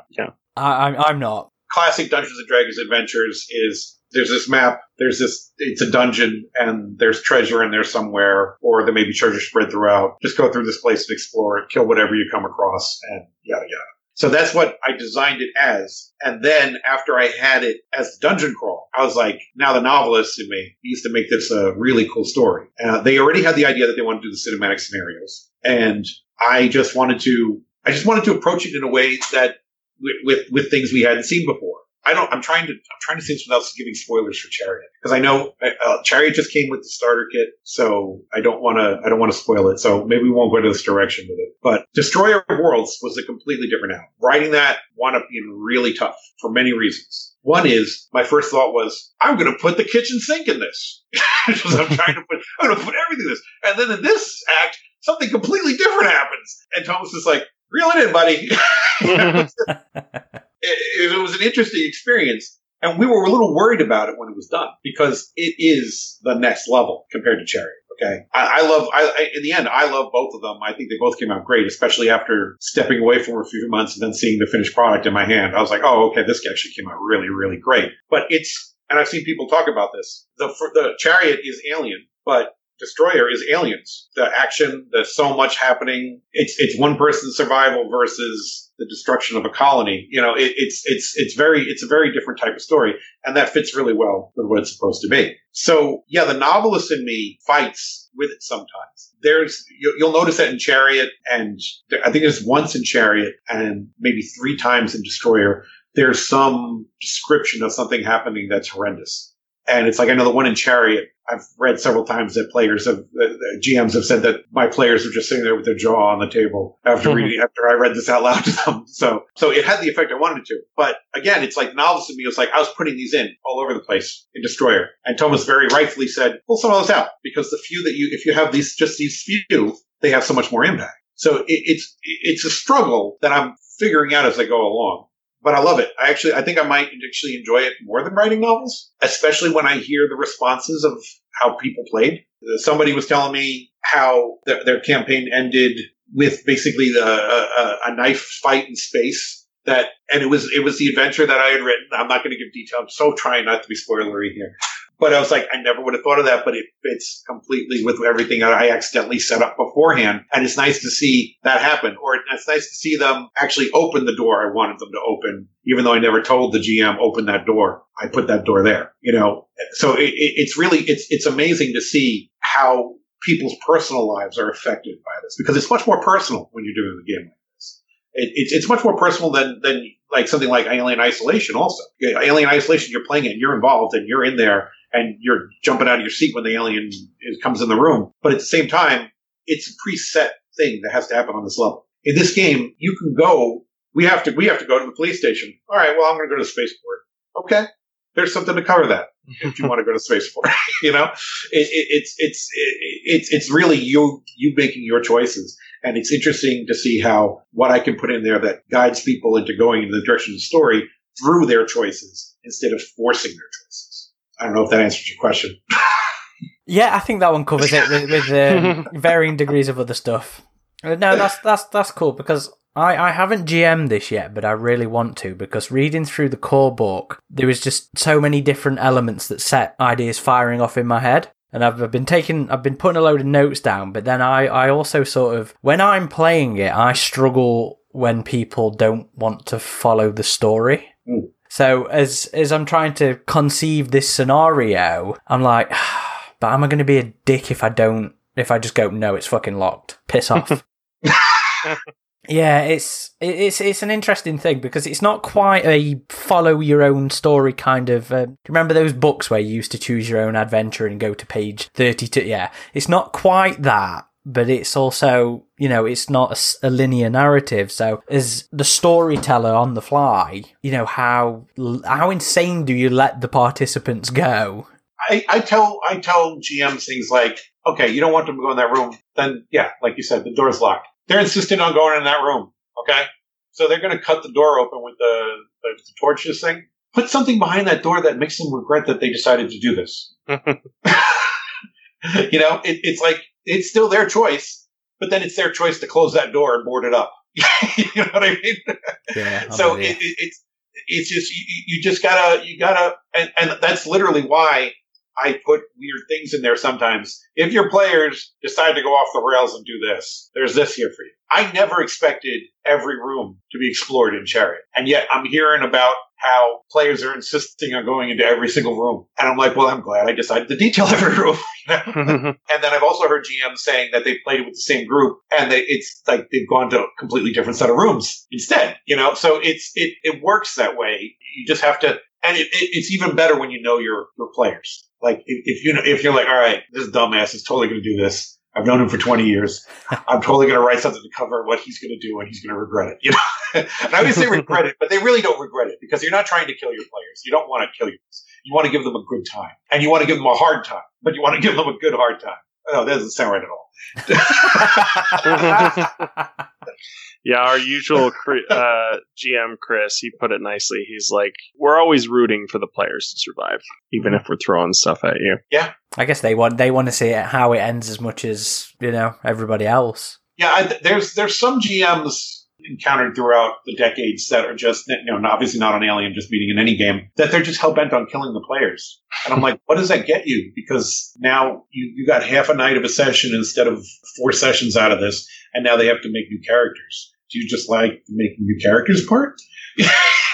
I, I'm, I'm not Classic Dungeons and Dragons adventures is there's this map, there's this, it's a dungeon and there's treasure in there somewhere, or there may be treasure spread throughout. Just go through this place and explore it, kill whatever you come across and yada yada. So that's what I designed it as. And then after I had it as dungeon crawl, I was like, now the novelist in me needs to make this a really cool story. Uh, they already had the idea that they wanted to do the cinematic scenarios. And I just wanted to, I just wanted to approach it in a way that with, with, with things we hadn't seen before. I don't. I'm trying to. I'm trying to say this without giving spoilers for Chariot because I know uh, Chariot just came with the starter kit, so I don't want to. I don't want to spoil it. So maybe we won't go to this direction with it. But Destroyer of Worlds was a completely different album. Writing that wound up being really tough for many reasons. One is my first thought was I'm going to put the kitchen sink in this I'm trying to put. I'm going to put everything in this, and then in this act, something completely different happens, and Thomas is like, "Reel it in, buddy." it, it was an interesting experience. And we were a little worried about it when it was done because it is the next level compared to Chariot. Okay. I, I love, I, I, in the end, I love both of them. I think they both came out great, especially after stepping away for a few months and then seeing the finished product in my hand. I was like, oh, okay, this actually came out really, really great. But it's, and I've seen people talk about this. The, the Chariot is alien, but Destroyer is aliens. The action, there's so much happening. It's it's one person's survival versus the destruction of a colony. You know, it, it's it's it's very it's a very different type of story, and that fits really well with what it's supposed to be. So yeah, the novelist in me fights with it sometimes. There's you, you'll notice that in Chariot, and I think there's once in Chariot, and maybe three times in Destroyer. There's some description of something happening that's horrendous. And it's like I know the one in Chariot. I've read several times that players have, uh, GMs have said that my players are just sitting there with their jaw on the table after reading, after I read this out loud to them. So, so it had the effect I wanted it to. But again, it's like novelist to me. Was like I was putting these in all over the place in Destroyer. And Thomas very rightfully said, pull some of those out because the few that you, if you have these, just these few, they have so much more impact. So it, it's, it's a struggle that I'm figuring out as I go along but I love it. I actually, I think I might actually enjoy it more than writing novels, especially when I hear the responses of how people played. Somebody was telling me how their, their campaign ended with basically the, a, a knife fight in space. That and it was it was the adventure that I had written. I'm not going to give detail. I'm so trying not to be spoilery here. But I was like, I never would have thought of that, but it fits completely with everything that I accidentally set up beforehand. And it's nice to see that happen. Or it's nice to see them actually open the door I wanted them to open, even though I never told the GM open that door. I put that door there, you know? So it, it, it's really, it's, it's amazing to see how people's personal lives are affected by this because it's much more personal when you're doing the game like this. It, it's, it's much more personal than, than like something like Alien Isolation also. Alien Isolation, you're playing it, you're involved and you're in there and you're jumping out of your seat when the alien is, comes in the room. But at the same time, it's a preset thing that has to happen on this level. In this game, you can go. We have to. We have to go to the police station. All right. Well, I'm going to go to the spaceport. Okay. There's something to cover that if you want to go to spaceport. you know, it, it, it's it's it, it's it's really you you making your choices, and it's interesting to see how what I can put in there that guides people into going in the direction of the story through their choices instead of forcing their choices. I don't know if that answers your question. Yeah, I think that one covers it with, with um, varying degrees of other stuff. Uh, No, that's that's that's cool because I, I haven't GM'd this yet, but I really want to because reading through the core book, there was just so many different elements that set ideas firing off in my head. And I've I've been taking, I've been putting a load of notes down, but then I, I also sort of, when I'm playing it, I struggle when people don't want to follow the story. Mm. So as as I'm trying to conceive this scenario, I'm like, but am I going to be a dick if I don't? If I just go, no, it's fucking locked. Piss off. yeah, it's it's it's an interesting thing because it's not quite a follow your own story kind of. Uh, remember those books where you used to choose your own adventure and go to page thirty-two? Yeah, it's not quite that. But it's also, you know, it's not a linear narrative. So, as the storyteller on the fly, you know, how how insane do you let the participants go? I, I tell I tell GMs things like, okay, you don't want them to go in that room, then yeah, like you said, the door's locked. They're insistent on going in that room. Okay, so they're going to cut the door open with the, the, the torches thing. Put something behind that door that makes them regret that they decided to do this. you know, it, it's like it's still their choice, but then it's their choice to close that door and board it up. you know what I mean? Yeah. So it, it, it's it's just you, you just gotta you gotta and, and that's literally why I put weird things in there sometimes. If your players decide to go off the rails and do this, there's this here for you. I never expected every room to be explored in Chariot, and yet I'm hearing about how players are insisting on going into every single room, and I'm like, well, I'm glad I decided to detail every room. you know? And then I've also heard GMs saying that they played with the same group and they, it's like they've gone to a completely different set of rooms instead, you know? So it's, it, it works that way. You just have to, and it, it, it's even better when you know your, your players. Like if, if you know, if you're like, all right, this dumbass is totally going to do this. I've known him for 20 years. I'm totally going to write something to cover what he's going to do and he's going to regret it, you know? and I always say regret it, but they really don't regret it because you're not trying to kill your players. You don't want to kill you. You want to give them a good time and you want to give them a hard time, but you want to give them a good hard time. Oh, that doesn't sound right at all. yeah, our usual uh, GM Chris, he put it nicely. He's like, "We're always rooting for the players to survive, even if we're throwing stuff at you." Yeah, I guess they want they want to see how it ends as much as you know everybody else. Yeah, I, there's there's some GMs encountered throughout the decades that are just you know obviously not on Alien, just meeting in any game that they're just hell bent on killing the players. And I'm like, what does that get you? Because now you you got half a night of a session instead of four sessions out of this, and now they have to make new characters. Do you just like making new characters part?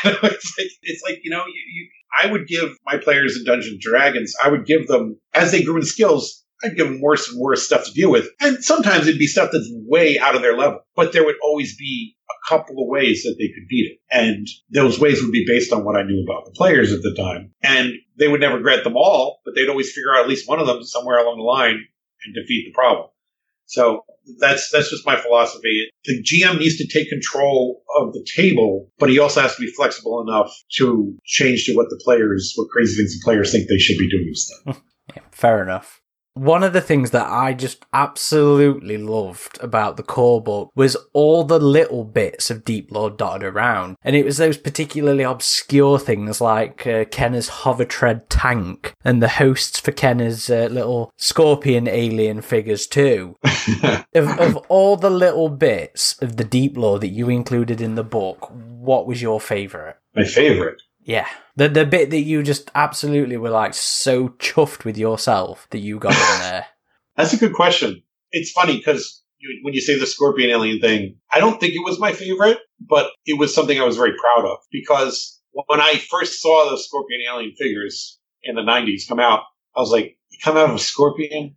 it's like it's like you know you, you, I would give my players in Dungeons Dragons. I would give them as they grew in skills. I'd give them worse and worse stuff to deal with. And sometimes it'd be stuff that's way out of their level, but there would always be a couple of ways that they could beat it. And those ways would be based on what I knew about the players at the time. And they would never grant them all, but they'd always figure out at least one of them somewhere along the line and defeat the problem. So that's that's just my philosophy. The GM needs to take control of the table, but he also has to be flexible enough to change to what the players, what crazy things the players think they should be doing instead. Yeah, fair enough. One of the things that I just absolutely loved about the core book was all the little bits of Deep Lore dotted around. And it was those particularly obscure things like uh, Kenner's hovertread tank and the hosts for Kenner's uh, little scorpion alien figures too. of, of all the little bits of the Deep Lore that you included in the book, what was your favourite? My favorite. Yeah. The the bit that you just absolutely were like so chuffed with yourself that you got in there. That's a good question. It's funny because when you say the scorpion alien thing, I don't think it was my favorite, but it was something I was very proud of because when I first saw the scorpion alien figures in the 90s come out, I was like, come out of a scorpion?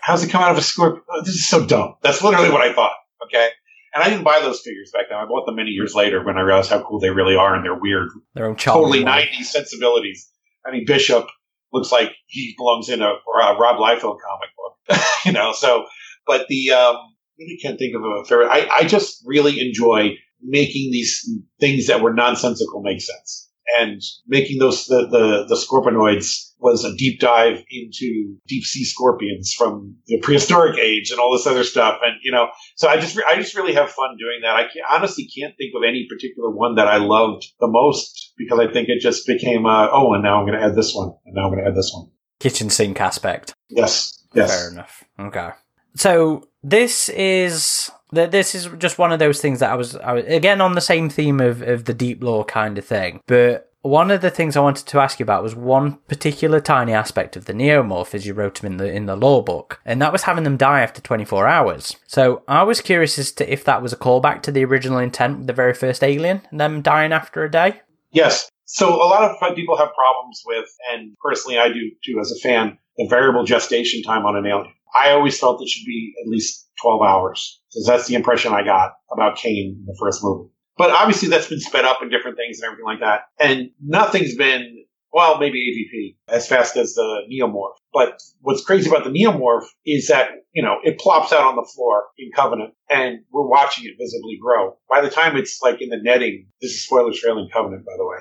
How's it come out of a scorpion? Oh, this is so dumb. That's literally what I thought. Okay. And I didn't buy those figures back then. I bought them many years later when I realized how cool they really are and they're weird, Their own totally way. 90s sensibilities. I mean, Bishop looks like he belongs in a, a Rob Liefeld comic book, you know, so, But the um, really can't think of a favorite. I, I just really enjoy making these things that were nonsensical make sense. And making those the, the, the scorpionoids was a deep dive into deep sea scorpions from the prehistoric age and all this other stuff. And you know, so I just I just really have fun doing that. I can, honestly can't think of any particular one that I loved the most because I think it just became uh, oh, and now I'm going to add this one, and now I'm going to add this one. Kitchen sink aspect. Yes. Yes. Fair enough. Okay. So this is this is just one of those things that I was, I was again on the same theme of, of the deep lore kind of thing. But one of the things I wanted to ask you about was one particular tiny aspect of the neomorph as you wrote them in the in the lore book, and that was having them die after 24 hours. So I was curious as to if that was a callback to the original intent with the very first alien, them dying after a day. Yes. So a lot of people have problems with, and personally I do too as a fan, the variable gestation time on an alien. I always felt it should be at least 12 hours because that's the impression I got about Kane in the first movie. But obviously that's been sped up in different things and everything like that. And nothing's been, well, maybe AVP as fast as the Neomorph. But what's crazy about the Neomorph is that, you know, it plops out on the floor in Covenant and we're watching it visibly grow. By the time it's like in the netting, this is spoilers for Alien Covenant, by the way.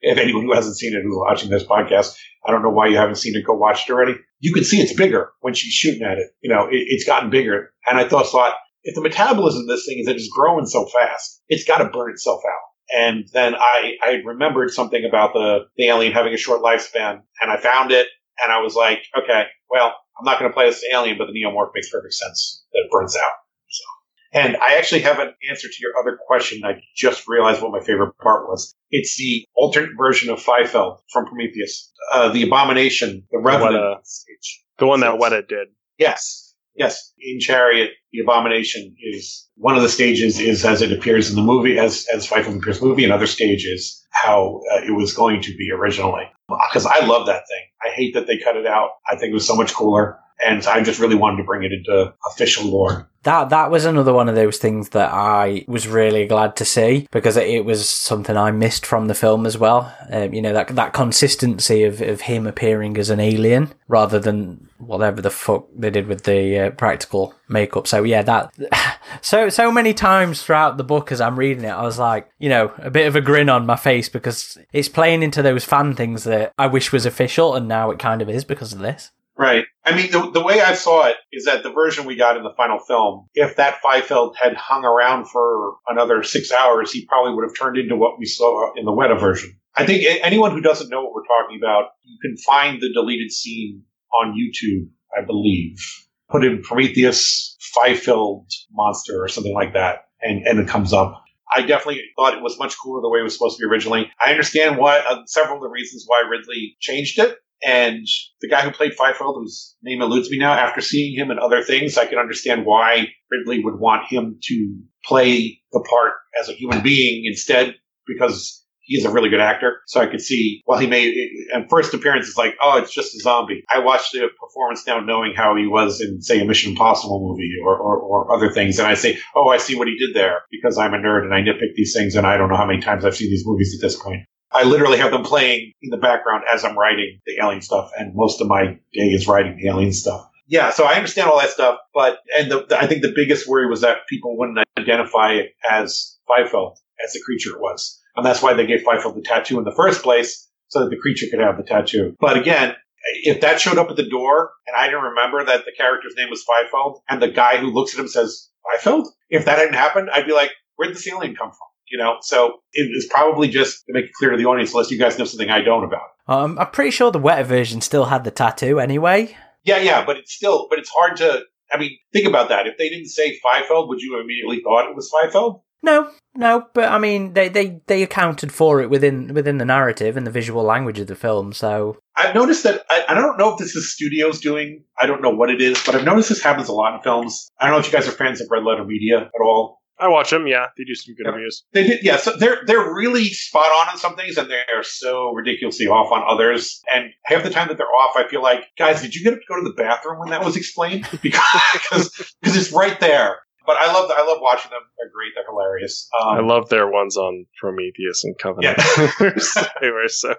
If anyone who hasn't seen it who's watching this podcast, I don't know why you haven't seen it. Go watch it already. You can see it's bigger when she's shooting at it. You know, it, it's gotten bigger. And I thought, thought, if the metabolism of this thing is that it's growing so fast, it's got to burn itself out. And then I, I remembered something about the, the alien having a short lifespan and I found it and I was like, okay, well, I'm not going to play this alien, but the neomorph makes perfect sense that it burns out. And I actually have an answer to your other question. I just realized what my favorite part was. It's the alternate version of Fifield from Prometheus, uh, the Abomination, the Revenant stage. The one that Weta did. Yes. Yes, in Chariot, the abomination is one of the stages is as it appears in the movie, as as Fifield appears in the movie. Another stage is how uh, it was going to be originally. Because I love that thing. I hate that they cut it out. I think it was so much cooler, and I just really wanted to bring it into official lore that that was another one of those things that I was really glad to see because it was something I missed from the film as well. Um, you know that that consistency of, of him appearing as an alien rather than whatever the fuck they did with the uh, practical makeup. So yeah, that so so many times throughout the book as I'm reading it, I was like, you know, a bit of a grin on my face because it's playing into those fan things that I wish was official, and now it kind of is because of this. Right. I mean, the, the way I saw it is that the version we got in the final film, if that Fifield had hung around for another six hours, he probably would have turned into what we saw in the Weta version. I think anyone who doesn't know what we're talking about, you can find the deleted scene on YouTube, I believe. Put in Prometheus Fifield monster or something like that, and, and it comes up. I definitely thought it was much cooler the way it was supposed to be originally. I understand why uh, several of the reasons why Ridley changed it. And the guy who played Fifield, whose name eludes me now, after seeing him in other things, I can understand why Ridley would want him to play the part as a human being instead, because he's a really good actor. So I could see, while he made, and first appearance is like, oh, it's just a zombie. I watched the performance now knowing how he was in, say, a Mission Impossible movie or, or, or other things. And I say, oh, I see what he did there because I'm a nerd and I nitpick these things and I don't know how many times I've seen these movies at this point. I literally have them playing in the background as I'm writing the alien stuff, and most of my day is writing the alien stuff. Yeah, so I understand all that stuff, but and the, the, I think the biggest worry was that people wouldn't identify it as Fifield as the creature it was, and that's why they gave Fifield the tattoo in the first place, so that the creature could have the tattoo. But again, if that showed up at the door and I didn't remember that the character's name was Fifield, and the guy who looks at him says Fifield, if that hadn't happened, I'd be like, where'd this alien come from? You know. So it is probably just to make it clear to the audience, unless you guys know something I don't about. Um, I'm pretty sure the Weta version still had the tattoo anyway. Yeah, yeah, but it's still, but it's hard to. I mean, think about that. If they didn't say Fifield, would you have immediately thought it was Fifield? No, no, but I mean, they, they, they accounted for it within within the narrative and the visual language of the film. So I've noticed that I, I don't know if this is studios doing. I don't know what it is, but I've noticed this happens a lot in films. I don't know if you guys are fans of Red Letter Media at all. I watch them. Yeah, they do some good yeah. reviews. They did. Yeah, so they're they're really spot on on some things, and they're so ridiculously off on others. And half the time that they're off, I feel like, guys, did you get to go to the bathroom when that was explained? Because because it's right there. But I love I love watching them. They're great. They're hilarious. Um, I love their ones on Prometheus and Covenant. Yeah. they were so good.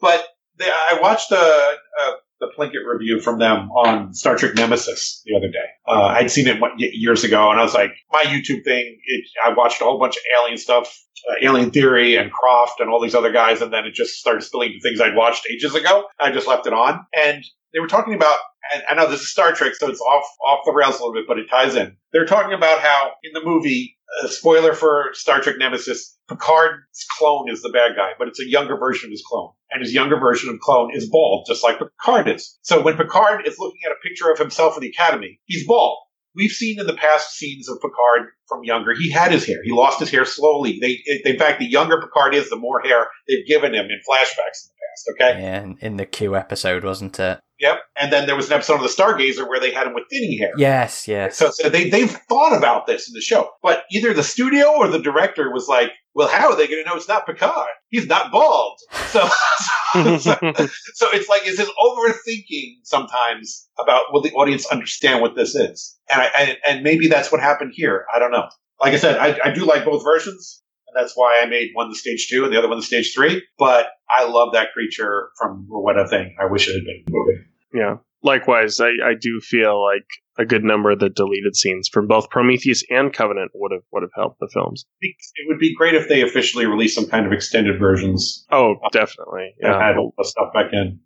But they, I watched a, a the Plinkett review from them on Star Trek Nemesis the other day. Uh, I'd seen it years ago, and I was like, my YouTube thing. It, I watched a whole bunch of Alien stuff, uh, Alien Theory, and Croft, and all these other guys, and then it just started spilling things I'd watched ages ago. I just left it on, and they were talking about. And I know this is Star Trek, so it's off off the rails a little bit, but it ties in. They're talking about how in the movie, a spoiler for Star Trek Nemesis, Picard's clone is the bad guy, but it's a younger version of his clone. And his younger version of clone is bald, just like Picard is. So when Picard is looking at a picture of himself in the Academy, he's bald. We've seen in the past scenes of Picard from younger, he had his hair. He lost his hair slowly. They, in fact, the younger Picard is, the more hair they've given him in flashbacks in the past. Okay. Yeah, in the Q episode, wasn't it? Yep. And then there was an episode of The Stargazer where they had him with thinning hair. Yes, yes. So, so they, they've thought about this in the show. But either the studio or the director was like, well, how are they going to know it's not Picard? He's not bald. So, so, so, so, it's like, is it overthinking sometimes about will the audience understand what this is? And, I, and, and maybe that's what happened here. I don't know. Like I said, I, I do like both versions. And that's why I made one the stage two and the other one the stage three. But I love that creature from what I think. I wish it had been a movie. Yeah. Likewise, I, I do feel like a good number of the deleted scenes from both Prometheus and Covenant would have would have helped the films. It would be great if they officially released some kind of extended versions. Oh, definitely. Yeah, had all the stuff back in.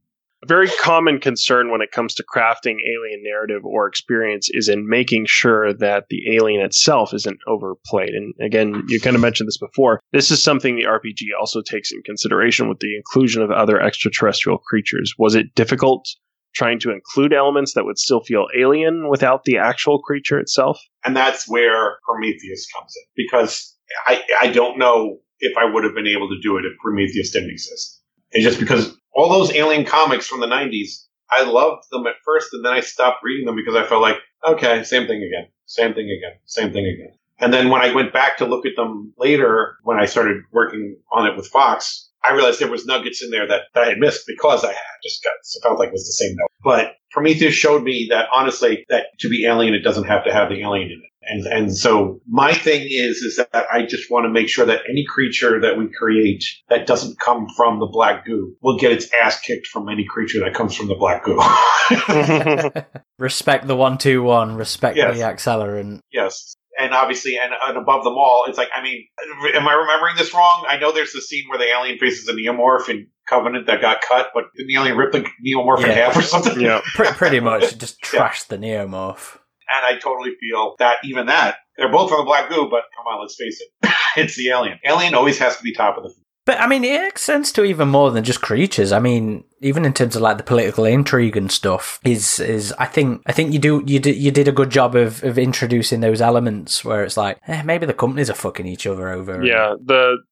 A very common concern when it comes to crafting alien narrative or experience is in making sure that the alien itself isn't overplayed. And again, you kind of mentioned this before. This is something the RPG also takes in consideration with the inclusion of other extraterrestrial creatures. Was it difficult trying to include elements that would still feel alien without the actual creature itself? And that's where Prometheus comes in because I, I don't know if I would have been able to do it if Prometheus didn't exist. It's just because all those alien comics from the 90s, I loved them at first and then I stopped reading them because I felt like, okay, same thing again, same thing again, same thing again. And then when I went back to look at them later, when I started working on it with Fox, I realized there was nuggets in there that, that I had missed because I had just got it felt like it was the same note. But Prometheus showed me that honestly, that to be alien, it doesn't have to have the alien in it. And and so my thing is is that I just want to make sure that any creature that we create that doesn't come from the black goo will get its ass kicked from any creature that comes from the black goo. respect the one two one. Respect yes. the accelerant. Yes and obviously, and, and, above them all, it's like, I mean, am I remembering this wrong? I know there's the scene where the alien faces a neomorph in Covenant that got cut, but the alien ripped the neomorph yeah. in half or something? Yeah, pretty much. Just trashed yeah. the neomorph. And I totally feel that even that, they're both from the Black Goo, but come on, let's face it. it's the alien. Alien always has to be top of the food. But I mean, it extends to even more than just creatures. I mean, even in terms of like the political intrigue and stuff, is is I think I think you do you did you did a good job of of introducing those elements where it's like eh, maybe the companies are fucking each other over. Yeah, the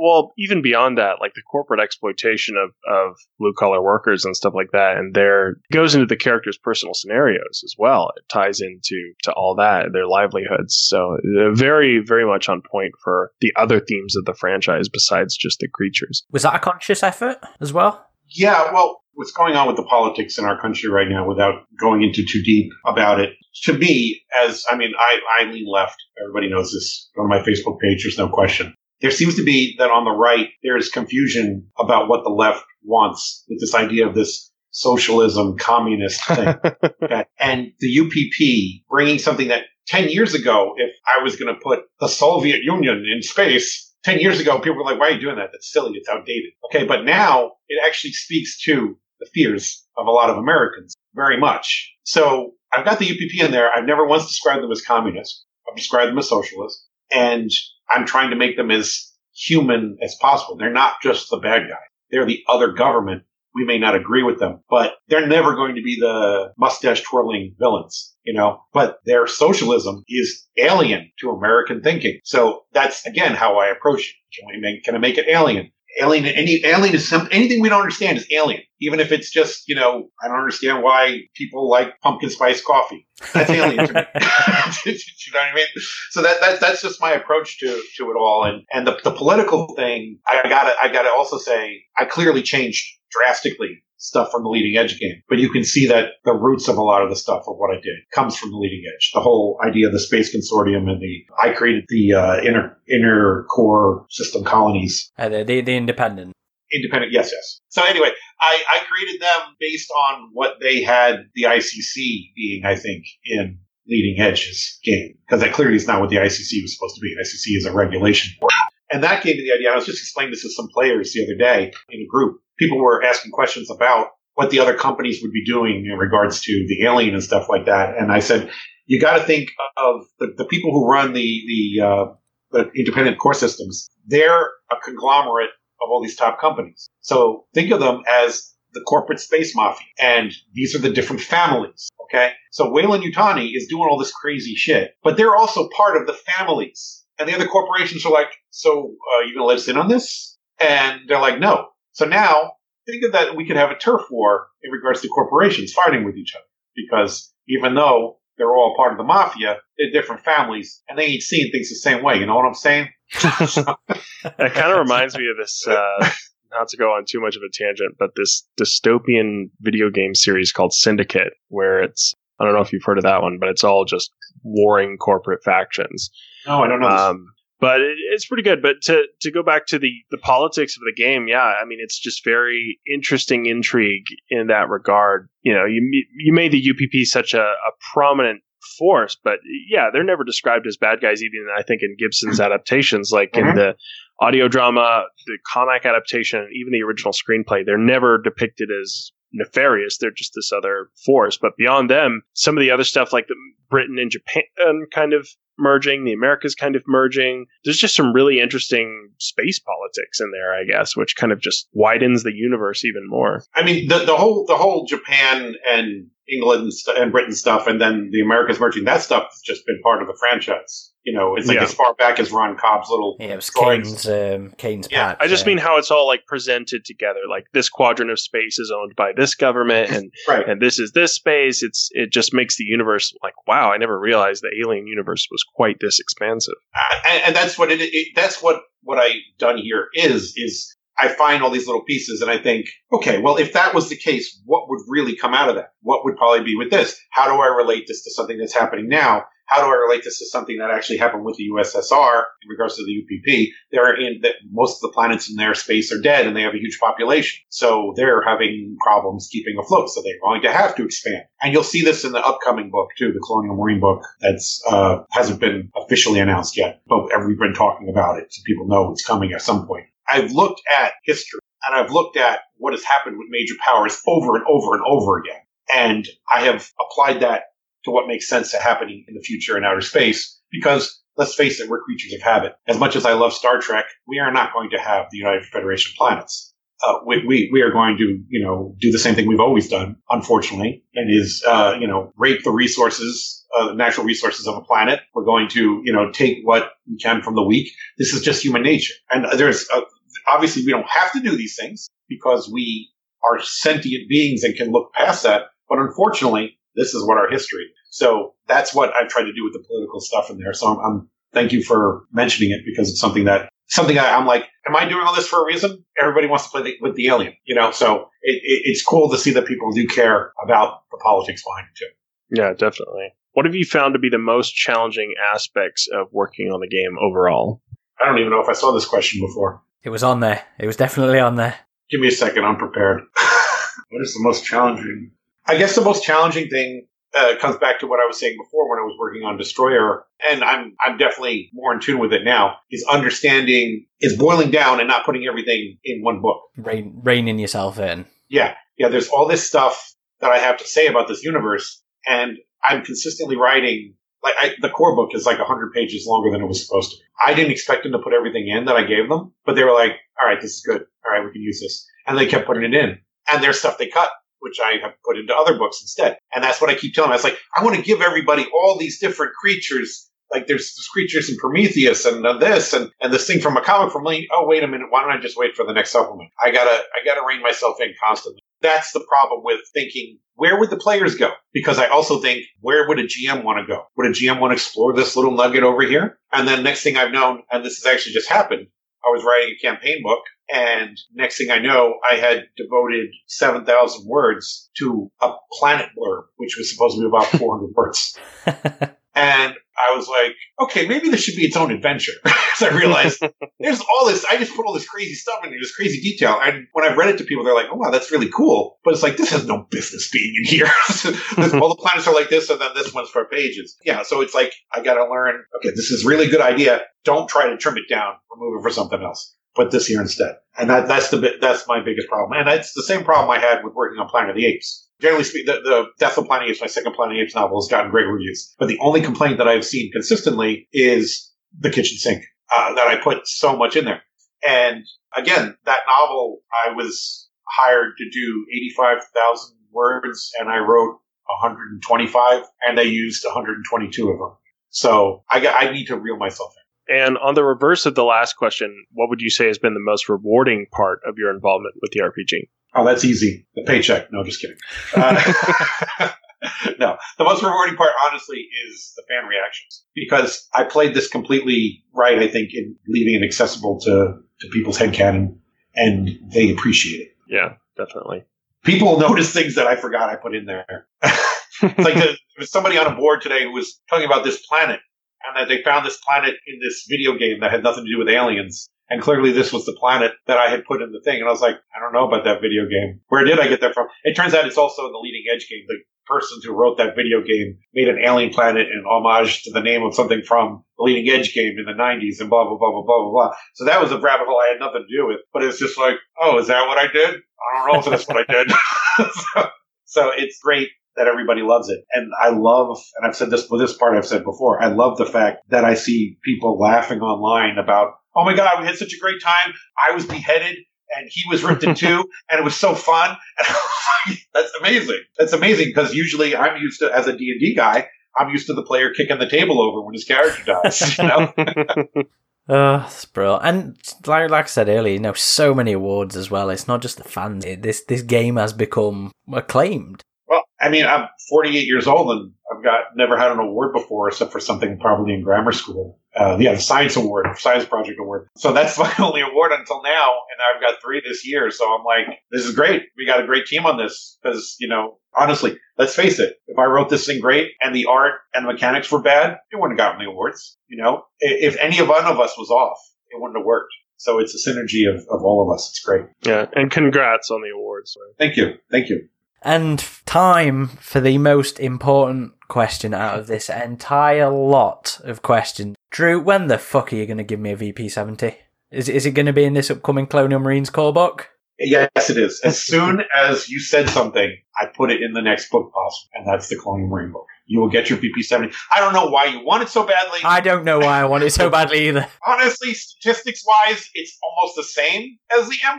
well, even beyond that, like the corporate exploitation of, of blue collar workers and stuff like that, and there goes into the characters' personal scenarios as well. It ties into to all that, their livelihoods. So uh, very, very much on point for the other themes of the franchise besides just the creatures. Was that a conscious effort as well? Yeah, well, what's going on with the politics in our country right now without going into too deep about it. To me, as I mean, I, I lean left. Everybody knows this. on my Facebook page, there's no question there seems to be that on the right, there is confusion about what the left wants with this idea of this socialism, communist thing. okay. And the UPP bringing something that 10 years ago, if I was going to put the Soviet Union in space, 10 years ago, people were like, why are you doing that? That's silly. It's outdated. Okay. But now it actually speaks to the fears of a lot of Americans very much. So I've got the UPP in there. I've never once described them as communist. I've described them as socialist. And I'm trying to make them as human as possible. They're not just the bad guy. They're the other government. We may not agree with them, but they're never going to be the mustache twirling villains, you know, but their socialism is alien to American thinking. So that's again how I approach it. Can, we make, can I make it alien? Alien any alien is some anything we don't understand is alien. Even if it's just you know i don't understand why people like pumpkin spice coffee. That's alien to me. You know what i mean? So that, that that's just my approach to to it all. And and the, the political thing i gotta i gotta also say i clearly changed drastically stuff from the leading edge game. But you can see that the roots of a lot of the stuff of what I did comes from the leading edge. The whole idea of the space consortium and the I created the uh, inner inner core system colonies. Uh, the, the, the independent. Independent, yes, yes. So anyway, I, I created them based on what they had the ICC being, I think, in leading edges game because that clearly is not what the ICC was supposed to be. ICC is a regulation board. And that gave me the idea. I was just explaining this to some players the other day in a group. People were asking questions about what the other companies would be doing in regards to the alien and stuff like that. And I said, you got to think of the, the, people who run the the, uh, the independent core systems. They're a conglomerate of all these top companies. So think of them as the corporate space mafia, and these are the different families. Okay, so Weyland-Yutani is doing all this crazy shit, but they're also part of the families. And the other corporations are like, "So, uh, you gonna let us in on this?" And they're like, "No." So now think of that we could have a turf war in regards to corporations fighting with each other because even though they're all part of the mafia, they're different families and they ain't seeing things the same way. You know what I'm saying? it kind of reminds me of this. Uh, not to go on too much of a tangent, but this dystopian video game series called Syndicate, where it's I don't know if you've heard of that one, but it's all just warring corporate factions. No, I don't know. Um, but it, it's pretty good. But to to go back to the the politics of the game, yeah, I mean it's just very interesting intrigue in that regard. You know, you you made the UPP such a, a prominent force, but yeah, they're never described as bad guys. Even I think in Gibson's adaptations, like mm-hmm. in the audio drama, the comic adaptation, even the original screenplay, they're never depicted as nefarious. They're just this other force. But beyond them, some of the other stuff like the Britain and Japan kind of merging, the Americas kind of merging. There's just some really interesting space politics in there, I guess, which kind of just widens the universe even more. I mean, the, the whole the whole Japan and England and Britain stuff, and then the Americas merging, that stuff has just been part of the franchise. You know, it's like yeah. as far back as Ron Cobb's little. Yeah, it was Kane's, um, Kane's yeah. I just mean how it's all like presented together. Like this quadrant of space is owned by this government, and right. and this is this space. It's it just makes the universe like wow. I never realized the alien universe was quite this expansive. Uh, and, and, that's what it, it. That's what what I done here is is I find all these little pieces and I think, okay, well, if that was the case, what would really come out of that? What would probably be with this? How do I relate this to something that's happening now? How do I relate this to something that actually happened with the USSR in regards to the UPP? They're in that most of the planets in their space are dead and they have a huge population. So they're having problems keeping afloat. So they're going to have to expand. And you'll see this in the upcoming book too, the Colonial Marine book that's, uh, hasn't been officially announced yet, but we've been talking about it. So people know it's coming at some point. I've looked at history and I've looked at what has happened with major powers over and over and over again. And I have applied that to what makes sense to happening in the future in outer space because let's face it, we're creatures of habit. As much as I love Star Trek, we are not going to have the United Federation planets. Uh, we, we, we, are going to, you know, do the same thing we've always done, unfortunately, and is, uh, you know, rape the resources, uh, natural resources of a planet. We're going to, you know, take what we can from the weak. This is just human nature. And there's, uh, obviously we don't have to do these things because we are sentient beings and can look past that. But unfortunately, this is what our history. So that's what I've tried to do with the political stuff in there. So I'm, I'm thank you for mentioning it because it's something that something I, am like, am I doing all this for a reason? Everybody wants to play the, with the alien, you know. So it, it, it's cool to see that people do care about the politics behind it too. Yeah, definitely. What have you found to be the most challenging aspects of working on the game overall? I don't even know if I saw this question before. It was on there. It was definitely on there. Give me a second. I'm prepared. what is the most challenging? I guess the most challenging thing uh, comes back to what I was saying before when I was working on Destroyer, and I'm I'm definitely more in tune with it now. Is understanding is boiling down and not putting everything in one book. Rain, reining yourself in. Yeah, yeah. There's all this stuff that I have to say about this universe, and I'm consistently writing like I, the core book is like 100 pages longer than it was supposed to. be. I didn't expect them to put everything in that I gave them, but they were like, "All right, this is good. All right, we can use this," and they kept putting it in. And there's stuff they cut, which I have put into other books instead. And that's what I keep telling them. I was like, I want to give everybody all these different creatures. Like there's, there's creatures in Prometheus and uh, this and, and this thing from a comic from Lane. Oh, wait a minute. Why don't I just wait for the next supplement? I gotta, I gotta rein myself in constantly. That's the problem with thinking where would the players go? Because I also think, where would a GM want to go? Would a GM want to explore this little nugget over here? And then next thing I've known, and this has actually just happened, I was writing a campaign book, and next thing I know, I had devoted 7,000 words to a planet blurb, which was supposed to be about 400 words. and I was like, okay, maybe this should be its own adventure. so I realized there's all this. I just put all this crazy stuff in here, this crazy detail. And when I've read it to people, they're like, oh wow, that's really cool. But it's like this has no business being in here. all the planets are like this, and then this one's for pages. Yeah, so it's like I got to learn. Okay, this is really good idea. Don't try to trim it down. Remove it for something else. Put this here instead. And that, that's the bit. That's my biggest problem. And that's the same problem I had with working on Planet of the Apes generally speaking, the, the Death of Planet of the Apes, my second Planet of the Apes novel, has gotten great reviews. But the only complaint that I've seen consistently is the kitchen sink, uh, that I put so much in there. And again, that novel, I was hired to do 85,000 words and I wrote 125 and they used 122 of them. So I, I need to reel myself in. And on the reverse of the last question, what would you say has been the most rewarding part of your involvement with the RPG? Oh, that's easy. The paycheck. No, just kidding. Uh, no, the most rewarding part, honestly, is the fan reactions because I played this completely right. I think in leaving it accessible to to people's headcanon, and they appreciate it. Yeah, definitely. People notice things that I forgot I put in there. it's like there was somebody on a board today who was talking about this planet, and that they found this planet in this video game that had nothing to do with aliens. And clearly this was the planet that I had put in the thing. And I was like, I don't know about that video game. Where did I get that from? It turns out it's also in the leading edge game. The persons who wrote that video game made an alien planet in homage to the name of something from the leading edge game in the 90s and blah, blah, blah, blah, blah, blah, blah. So that was a rabbit hole I had nothing to do with. But it's just like, oh, is that what I did? I don't know if that's what I did. so, so it's great that everybody loves it. And I love, and I've said this for this part I've said before, I love the fact that I see people laughing online about oh my God, we had such a great time. I was beheaded and he was ripped in two and it was so fun. that's amazing. That's amazing because usually I'm used to, as a D&D guy, I'm used to the player kicking the table over when his character dies, you know? Oh, that's brilliant. And like, like I said earlier, you know, so many awards as well. It's not just the fans. This this game has become acclaimed. Well, I mean, I'm 48 years old and I've got never had an award before, except for something probably in grammar school. Uh, yeah, the science award, science project award. So that's my only award until now, and I've got three this year. So I'm like, this is great. We got a great team on this because you know, honestly, let's face it. If I wrote this thing great and the art and the mechanics were bad, it wouldn't have gotten the awards. You know, if any of one of us was off, it wouldn't have worked. So it's a synergy of, of all of us. It's great. Yeah, and congrats on the awards. Thank you. Thank you. And time for the most important question out of this entire lot of questions. Drew, when the fuck are you going to give me a VP70? Is, is it going to be in this upcoming Colonial Marines core book? Yes, it is. As soon as you said something, I put it in the next book possible, and that's the Colonial Marine book. You will get your VP70. I don't know why you want it so badly. I don't know why I want it so badly either. Honestly, statistics wise, it's almost the same as the M4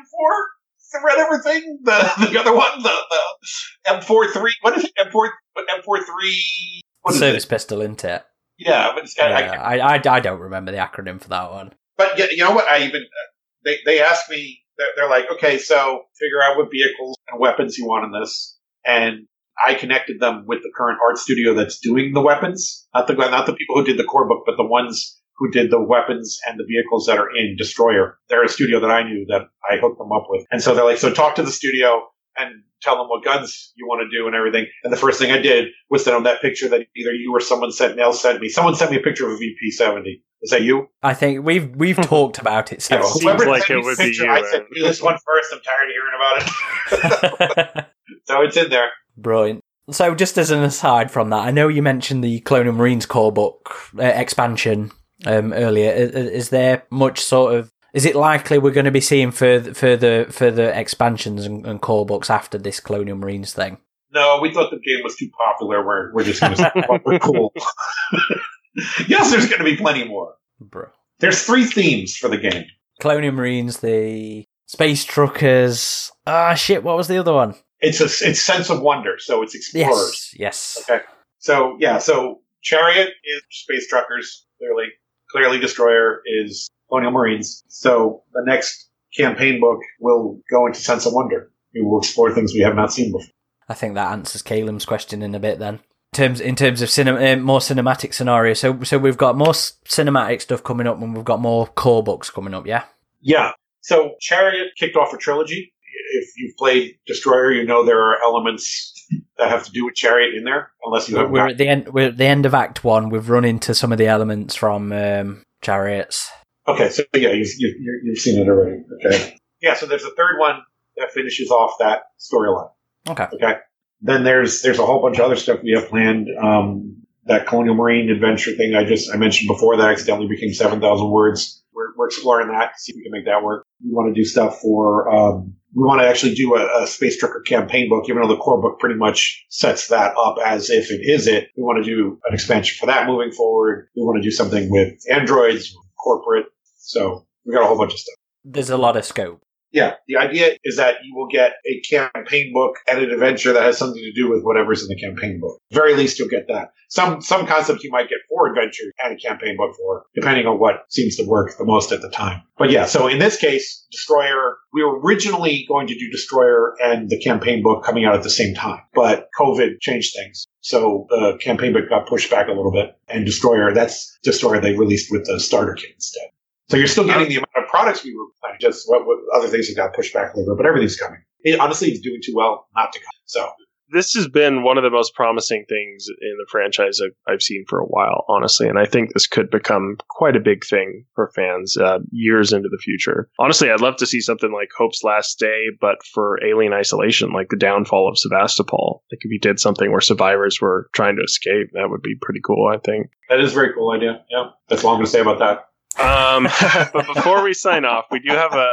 read everything. The the other one, the, the M four three. What is it? M four M four three. Service it? pistol, isn't it? Yeah, but it's got, yeah, I, I, I, I don't remember the acronym for that one. But you know what? I even uh, they they asked me. They're, they're like, okay, so figure out what vehicles and weapons you want in this, and I connected them with the current art studio that's doing the weapons, not the not the people who did the core book, but the ones who did the weapons and the vehicles that are in Destroyer. They're a studio that I knew that I hooked them up with. And so they're like, so talk to the studio and tell them what guns you want to do and everything. And the first thing I did was send them that picture that either you or someone sent, Nell sent me. Someone sent me a picture of a VP70. Is that you? I think we've we've talked about it. So yeah, whoever like it would picture, be you. I said, do this one first. I'm tired of hearing about it. so it's in there. Brilliant. So just as an aside from that, I know you mentioned the Colonial Marines core book uh, expansion um, earlier. Is, is, there much sort of is it likely we're going to be seeing further further further expansions and, and core books after this Colonial Marines thing? No, we thought the game was too popular. We're we're just going to we're cool. yes, there's going to be plenty more, bro. There's three themes for the game: Colonial Marines, the space truckers. Ah, shit. What was the other one? It's a it's sense of wonder. So it's explorers. Yes. yes. Okay. So yeah. So chariot is space truckers clearly clearly Destroyer is Colonial Marines. So the next campaign book will go into Sense of Wonder. We will explore things we have not seen before. I think that answers Caleb's question in a bit then. In terms in terms of cinema, uh, more cinematic scenarios. So so we've got more cinematic stuff coming up, and we've got more core books coming up. Yeah. Yeah. So Chariot kicked off a trilogy. If you've played Destroyer, you know there are elements that have to do with chariot in there, unless you have. We're at the end. We're at the end of Act One. We've run into some of the elements from um, chariots. Okay, so yeah, you've, you, you've seen it already. Okay. Yeah, so there's a third one that finishes off that storyline. Okay. Okay. Then there's there's a whole bunch of other stuff we have planned. Um, that Colonial Marine adventure thing I just I mentioned before that accidentally became seven thousand words. We're, we're exploring that, see if we can make that work. We want to do stuff for. Um, we want to actually do a, a Space Trucker campaign book, even though the core book pretty much sets that up as if it is it. We want to do an expansion for that moving forward. We want to do something with androids, corporate. So we got a whole bunch of stuff. There's a lot of scope. Yeah, the idea is that you will get a campaign book and an adventure that has something to do with whatever's in the campaign book. Very least, you'll get that. Some some concepts you might get four adventures and a campaign book for, depending on what seems to work the most at the time. But yeah, so in this case, Destroyer, we were originally going to do Destroyer and the campaign book coming out at the same time, but COVID changed things. So the campaign book got pushed back a little bit, and Destroyer, that's Destroyer they released with the starter kit instead. So you're still getting the amount of products we were planning, just what, what other things have got pushed back a little bit, but everything's coming. It, honestly, it's doing too well not to come. So this has been one of the most promising things in the franchise I've, I've seen for a while, honestly. And I think this could become quite a big thing for fans uh, years into the future. Honestly, I'd love to see something like Hope's Last Day, but for alien isolation, like the downfall of Sevastopol. Like if you did something where survivors were trying to escape, that would be pretty cool, I think. that is a very cool idea. Yeah, that's all I'm going to say about that. Um, but before we sign off, we do have a, a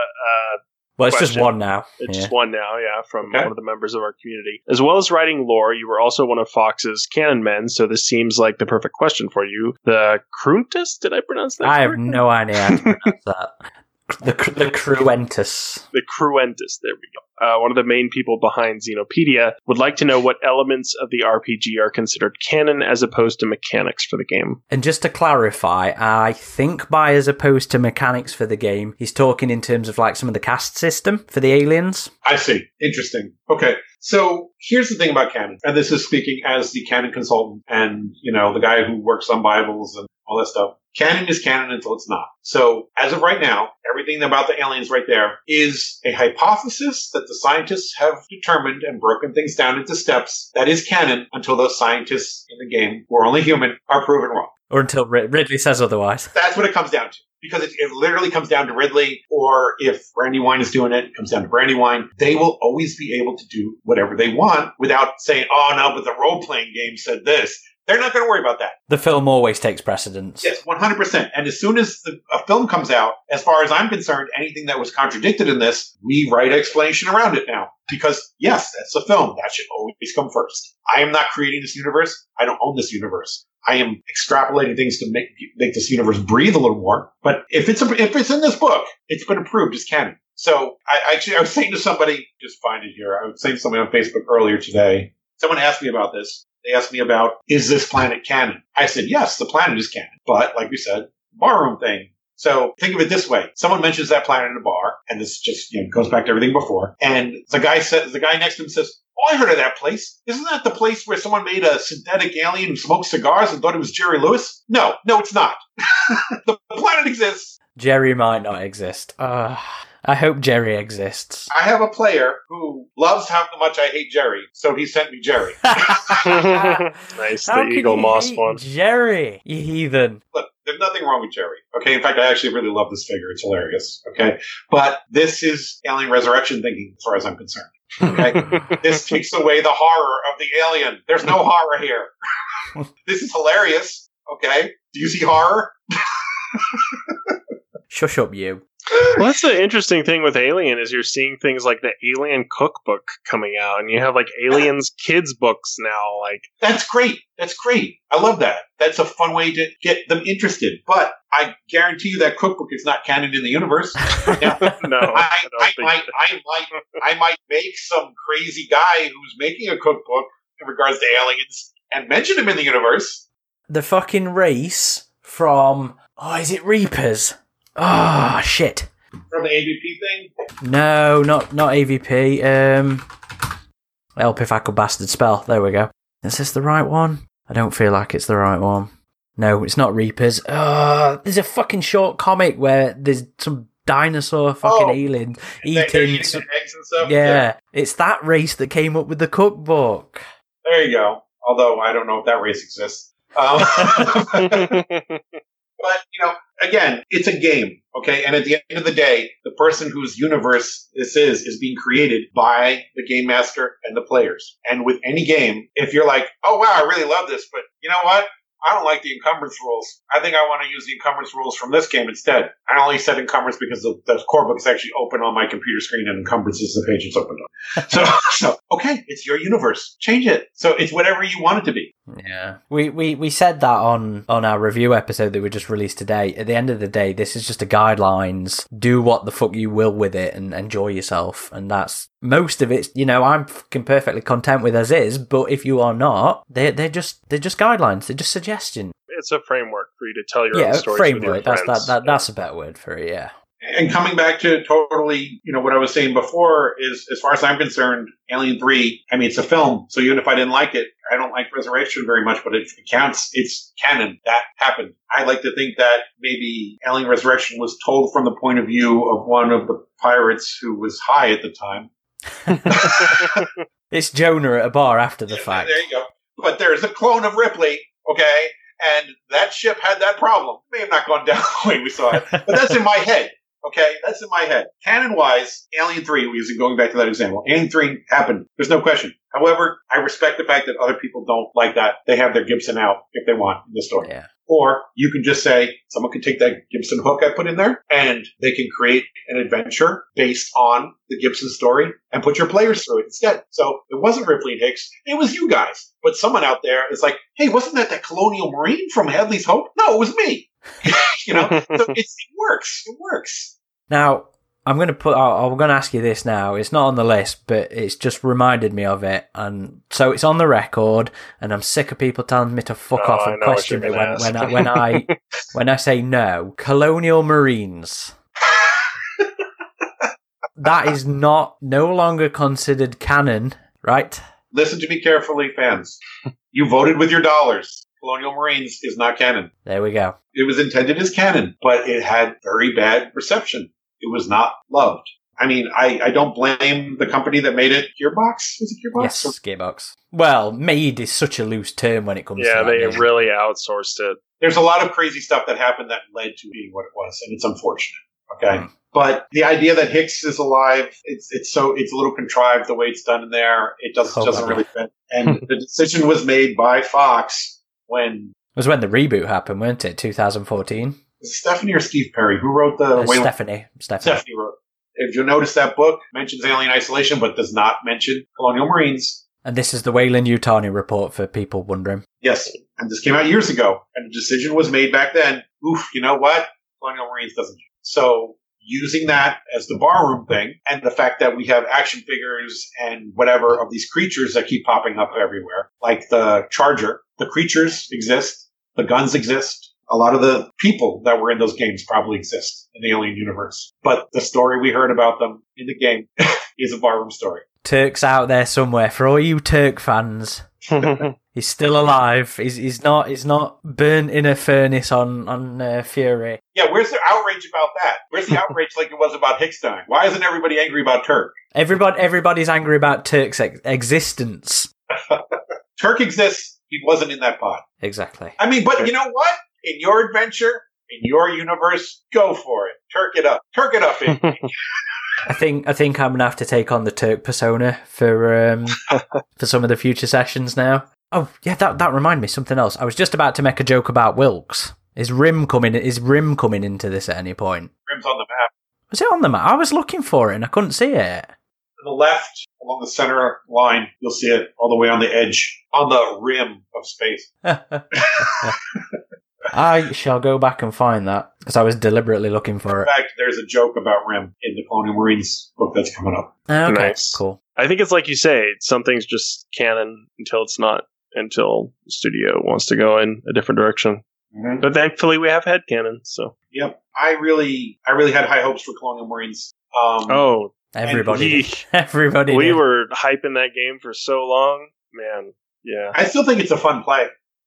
Well, it's just one now. It's Yeah. just one now, yeah, from Okay. one of the members of our community. As well as writing lore, you were also one of Fox's canon men, so this seems like the perfect question for you. The Cruntus? Did I pronounce that? I have no idea how to pronounce that. The the Cruentus. The Cruentus, there we go. Uh, one of the main people behind Xenopedia would like to know what elements of the RPG are considered canon as opposed to mechanics for the game. And just to clarify, I think by as opposed to mechanics for the game, he's talking in terms of like some of the caste system for the aliens. I see. Interesting. Okay. So here's the thing about canon, and this is speaking as the canon consultant and, you know, the guy who works on Bibles and all that stuff. Canon is canon until it's not. So as of right now, everything about the aliens right there is a hypothesis that the scientists have determined and broken things down into steps that is canon until those scientists in the game, who are only human, are proven wrong. Or until Rid- Ridley says otherwise. That's what it comes down to. Because it, it literally comes down to Ridley, or if Brandywine is doing it, it comes down to Brandywine. They will always be able to do whatever they want without saying, oh no, but the role playing game said this. They're not going to worry about that. The film always takes precedence. Yes, 100%. And as soon as the, a film comes out, as far as I'm concerned, anything that was contradicted in this, we write an explanation around it now. Because yes, that's a film. That should always come first. I am not creating this universe. I don't own this universe. I am extrapolating things to make make this universe breathe a little more. But if it's a, if it's in this book, it's been approved as canon. So I actually I was saying to somebody, just find it here. I was saying to somebody on Facebook earlier today. Someone asked me about this. They asked me about is this planet canon? I said yes, the planet is canon. But like we said, barroom thing. So think of it this way: someone mentions that planet in a bar, and this just you know, goes back to everything before. And the guy says, the guy next to him says, "Oh, I heard of that place. Isn't that the place where someone made a synthetic alien who smoked cigars and thought it was Jerry Lewis?" No, no, it's not. the planet exists. Jerry might not exist. Uh, I hope Jerry exists. I have a player who loves how much I hate Jerry, so he sent me Jerry. nice, How the can Eaglemoss one. Jerry, you heathen. Look, there's nothing wrong with Jerry. Okay, in fact, I actually really love this figure. It's hilarious. Okay, but this is alien resurrection thinking, as far as I'm concerned. Okay, this takes away the horror of the alien. There's no horror here. this is hilarious. Okay, do you see horror? Shush up, you. Well, that's the interesting thing with Alien is you're seeing things like the Alien Cookbook coming out, and you have like Aliens kids books now. Like, That's great. That's great. I love that. That's a fun way to get them interested. But I guarantee you that cookbook is not canon in the universe. Now, no, I, I I, might, I might, I might make some crazy guy who's making a cookbook in regards to aliens and mention him in the universe. The fucking race from. Oh, is it Reapers? Oh, shit. From the AVP thing, No, not not AVP. Um, help if I could bastard spell. There we go. Is this the right one? I don't feel like it's the right one. No, it's not Reapers. Uh, there's a fucking short comic where there's some dinosaur fucking Oh, alien They're- they're eating. eating some- eggs and stuff. yeah, it's that race that came up with the cookbook. There you go. Although I don't know if that race exists. Um, but you know, again, it's a game, okay? And at the end of the day, the person whose universe this is is being created by the game master and the players. And with any game, if you're like, "Oh wow, I really love this," but you know what? I don't like the encumbrance rules. I think I want to use the encumbrance rules from this game instead. I only said encumbrance because the, the core book is actually open on my computer screen and encumbrance is the page it's opened on. So, so, okay, it's your universe. Change it. So it's whatever you want it to be. Yeah, we, we we said that on on our review episode that we just released today. At the end of the day, this is just a guidelines. Do what the fuck you will with it and enjoy yourself, and that's most of it. You know, I'm fucking perfectly content with as is. But if you are not, they they're just they're just guidelines. They're just suggestions. it's a framework for you to tell your yeah, own stories. with framework. That's that, that that's a better word for it. Yeah. And coming back to totally, you know, what I was saying before is, as far as I'm concerned, Alien 3, I mean, it's a film. So even if I didn't like it, I don't like Resurrection very much, but it counts. It's canon. That happened. I like to think that maybe Alien Resurrection was told from the point of view of one of the pirates who was high at the time. It's Jonah at a bar after the fact. There you go. But there's a clone of Ripley, okay? And that ship had that problem. It may have not gone down the way we saw it, but that's in my head. Okay, that's in my head. Canon wise, Alien 3, using going back to that example, Alien 3 happened. There's no question. However, I respect the fact that other people don't like that. They have their Gibson out if they want in the story. Yeah. Or you can just say, someone can take that Gibson hook I put in there and they can create an adventure based on the Gibson story and put your players through it instead. So it wasn't Ripley and Hicks. It was you guys. But someone out there is like, hey, wasn't that that colonial marine from Hadley's Hope? No, it was me. you know, so it's, it works. It works. Now, I'm going to put. I'm going to ask you this now. It's not on the list, but it's just reminded me of it, and so it's on the record. And I'm sick of people telling me to fuck Oh, off and question me when, when I when I when I say no. Colonial Marines. That is not no longer considered canon, right? Listen to me carefully, fans. You voted with your dollars. Colonial Marines is not canon. There we go. It was intended as canon, but it had very bad reception. It was not loved. I mean, I, I don't blame the company that made it. Gearbox? Was it Gearbox? Yes, Gearbox. Well, made is such a loose term when it comes yeah, to that. they name. really outsourced it. There's a lot of crazy stuff that happened that led to being what it was, and it's unfortunate. Okay. Mm. But the idea that Hicks is alive, it's it's so it's a little contrived the way it's done in there. It does, Oh, doesn't really fit. And the decision was made by Fox when It was when the reboot happened, weren't it? 2014. Stephanie or Steve Perry who wrote the Uh, Stephanie. Stephanie. Stephanie wrote. If you notice that book mentions alien isolation, but does not mention colonial marines. And this is the Weyland-Yutani report for people wondering. Yes, and this came out years ago, and the decision was made back then. Oof, you know what? Colonial marines doesn't. So using that as the barroom thing, and the fact that we have action figures and whatever of these creatures that keep popping up everywhere, like the Charger, the creatures exist, the guns exist. A lot of the people that were in those games probably exist in the alien universe. But the story we heard about them in the game is a barroom story. Turk's out there somewhere. For all you Turk fans, he's still alive. He's he's not he's not burnt in a furnace on on uh, Fury. Yeah, where's the outrage about that? Where's the outrage like it was about Hickstein? Why isn't everybody angry about Turk? Everybody everybody's angry about Turk's ex- existence. Turk exists. He wasn't in that pod. Exactly. I mean, but you know what? In your adventure, in your universe, go for it. Turk it up. Turk it up. baby. I think I think I'm gonna have to take on the Turk persona for um for some of the future sessions now. Oh yeah, that that reminded me of something else. I was just about to make a joke about Wilks. Is Rim coming? Is Rim coming into this at any point? Rim's on the map. Was it on the map? I was looking for it and I couldn't see it. To the left, along the center line, you'll see it all the way on the edge, on the rim of space. I shall go back and find that because I was deliberately looking for it. In fact, there's a joke about Rim in the Colonial Marines book that's coming up. Okay, Nice. cool. I think it's like you say, something's just canon until it's not, until the studio wants to go in a different direction. But thankfully, we have headcanon, so. Yep. I really, I really had high hopes for Colonial Marines. Um, Oh, Everybody, we, everybody. we did. were hyping that game for so long. Man, yeah. I still think it's a fun play.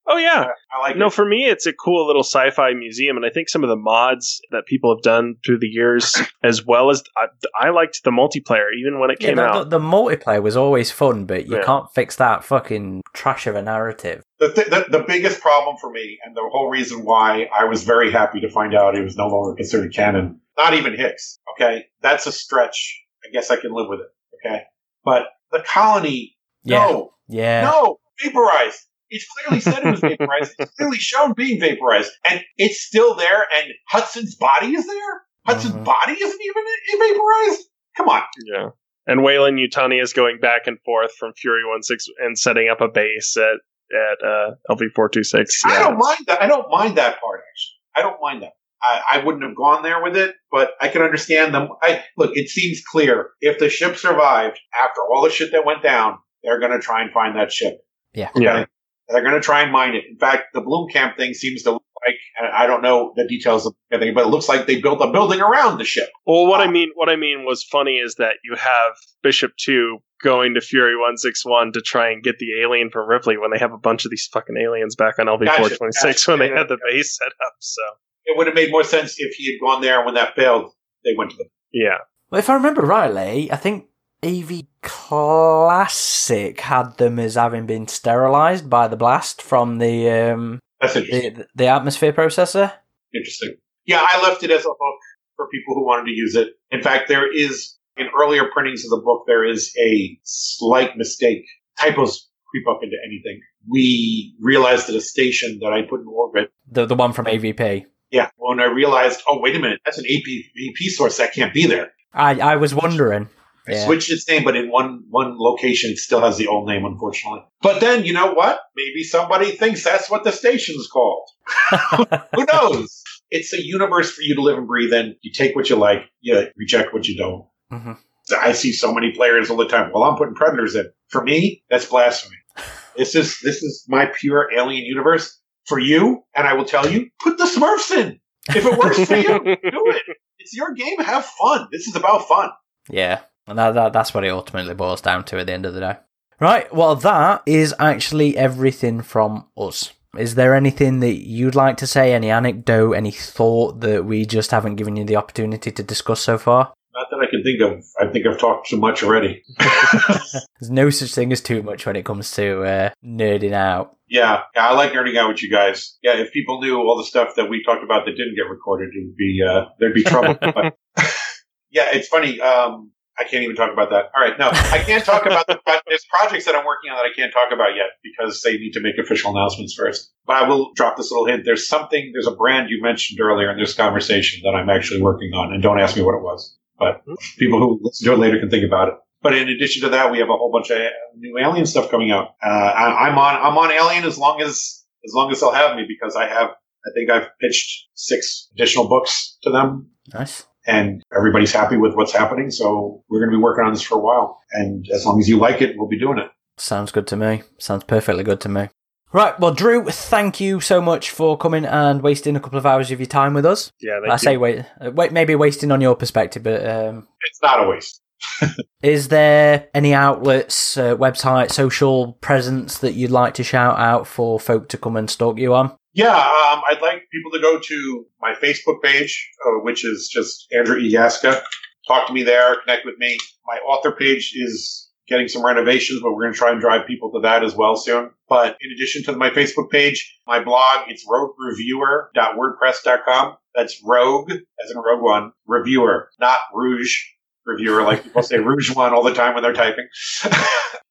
Oh yeah, I like no, it. for me, it's a cool little sci-fi museum, and I think some of the mods that people have done through the years, as well as I, I liked the multiplayer, even when it Yeah, came the, out. the, the multiplayer was always fun, but you Yeah. can't fix that fucking trash of a narrative. The, th- the the biggest problem for me, and the whole reason why I was very happy to find out it was no longer considered canon, not even Hicks. Okay, that's a stretch. I guess I can live with it. Okay, but the colony, Yeah, no, yeah. no, vaporized. It's clearly said it was vaporized. It's clearly shown being vaporized, and it's still there. And Hudson's body is there. Hudson's Mhm. body isn't even vaporized. Come on. yeah, and Weyland-Yutani is going back and forth from Fury One Six and setting up a base at at uh, LV four two six. I don't mind that. I don't mind that part. Actually, I don't mind that. I, I wouldn't have gone there with it, but I can understand them. I look. It seems clear if the ship survived after all the shit that went down, they're going to try and find that ship. Yeah. Yeah. They're going to try and mine it. In fact, the Blomkamp thing seems to look like, and I don't know the details of everything, but it looks like they built a building around the ship. Well, what I mean, what I mean was funny is that you have Bishop Two going to Fury One Six One to try and get the alien from Ripley when they have a bunch of these fucking aliens back on LV four twenty six Gotcha, when they gotcha. had the base set up. So It would have made more sense if he had gone there when that failed. They went to the. yeah, Well, if I remember rightly, I think AV Classic had them as having been sterilized by the blast from the um, That's interesting. the, the atmosphere processor. Interesting. Yeah, I left it as a hook for people who wanted to use it. In fact, there is in earlier printings of the book there is a slight mistake. Typos creep up into anything. We realized that a station that I put in orbit. The the one from AVP. Yeah, when I realized, oh wait a minute, that's an AP, AP source that can't be there. I I was wondering. Yeah. switched its name, but in one one location, it still has the old name, unfortunately. But then, you know what? Maybe somebody thinks that's what the station's called. Who knows? It's a universe for you to live and breathe in. You take what you like, you reject what you don't. Mhm. I see so many players all the time. Well, I'm putting predators in. For me, that's blasphemy. This is this is my pure alien universe. For you, and I will tell you, put the Smurfs in. If it works for you, do it. It's your game. Have fun. This is about fun. Yeah, and that, that that's what it ultimately boils down to at the end of the day. Right. Well, that is actually everything from us. Is there anything that you'd like to say? Any anecdote? Any thought that we just haven't given you the opportunity to discuss so far? Not that I can think of. I think I've talked too much already. There's no such thing as too much when it comes to uh, nerding out. Yeah, yeah, I like nerding out with you guys. Yeah, if people knew all the stuff that we talked about that didn't get recorded, it would be uh, there'd be trouble. but, yeah, it's funny. Um, I can't even talk about that. All right, no, I can't talk about the. There's projects that I'm working on that I can't talk about yet because they need to make official announcements first. But I will drop this little hint. There's something. There's a brand you mentioned earlier in this conversation that I'm actually working on, and don't ask me what it was. But people who listen to it later can think about it. But in addition to that, we have a whole bunch of new Alien stuff coming out. Uh, I, I'm on I'm on Alien as long as as long as they'll have me because I have I think I've pitched six additional books to them, Nice. And everybody's happy with what's happening. So we're going to be working on this for a while, and as long as you like it, we'll be doing it. Sounds good to me. Sounds perfectly good to me. Right, well, Drew, thank you so much for coming and wasting a couple of hours of your time with us. yeah. I say wait, uh, wait, maybe wasting on your perspective, but um, It's not a waste. is there any outlets, uh, website, social presence that you'd like to shout out for folk to come and stalk you on? Yeah, um, I'd like people to go to my Facebook page, uh, which is just Andrew E. Gaska. Talk to me there, connect with me. My author page is getting some renovations, but we're going to try and drive people to that as well soon. But in addition to my Facebook page, my blog, it's roguereviewer.wordpress.com. That's rogue, as in Rogue One, reviewer, not rouge reviewer, like people say rouge one all the time when they're typing.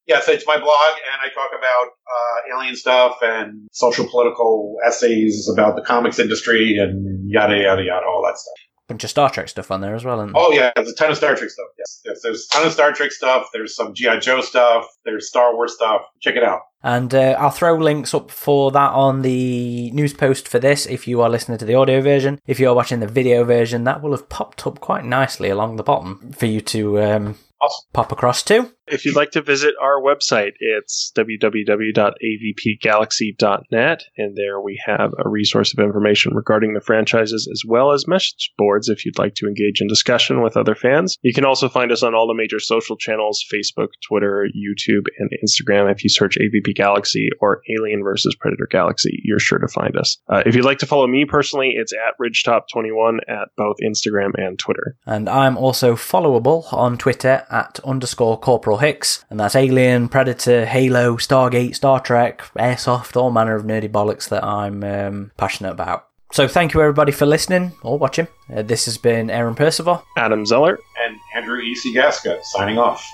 yeah, so it's my blog, and I talk about uh, alien stuff and social political essays about the comics industry and yada yada yada, all that stuff. Bunch of Star Trek stuff on there as well. And Oh yeah, there's a ton of Star Trek stuff. Yes, yes there's a ton of Star Trek stuff. There's some GI Joe stuff. There's Star Wars stuff. Check it out. And uh, I'll throw links up for that on the news post for this if you are listening to the audio version. If you are watching the video version, that will have popped up quite nicely along the bottom for you to um, Awesome. pop across to. If you'd like to visit our website, it's www.avpgalaxy.net, and there we have a resource of information regarding the franchises as well as message boards if you'd like to engage in discussion with other fans. You can also find us on all the major social channels Facebook, Twitter, YouTube, and Instagram. If you search AVP Galaxy or Alien versus Predator Galaxy, you're sure to find us. Uh, if you'd like to follow me personally, it's at Ridgetop21 at both Instagram and Twitter. And I'm also followable on Twitter at underscore Corporal Hicks, and that's Alien, Predator, Halo, Stargate, Star Trek, Airsoft, all manner of nerdy bollocks that I'm um, passionate about. So thank you everybody for listening or watching. Uh, this has been Aaron Percival. Adam Zeller. And Andrew E. C. Gaska signing off.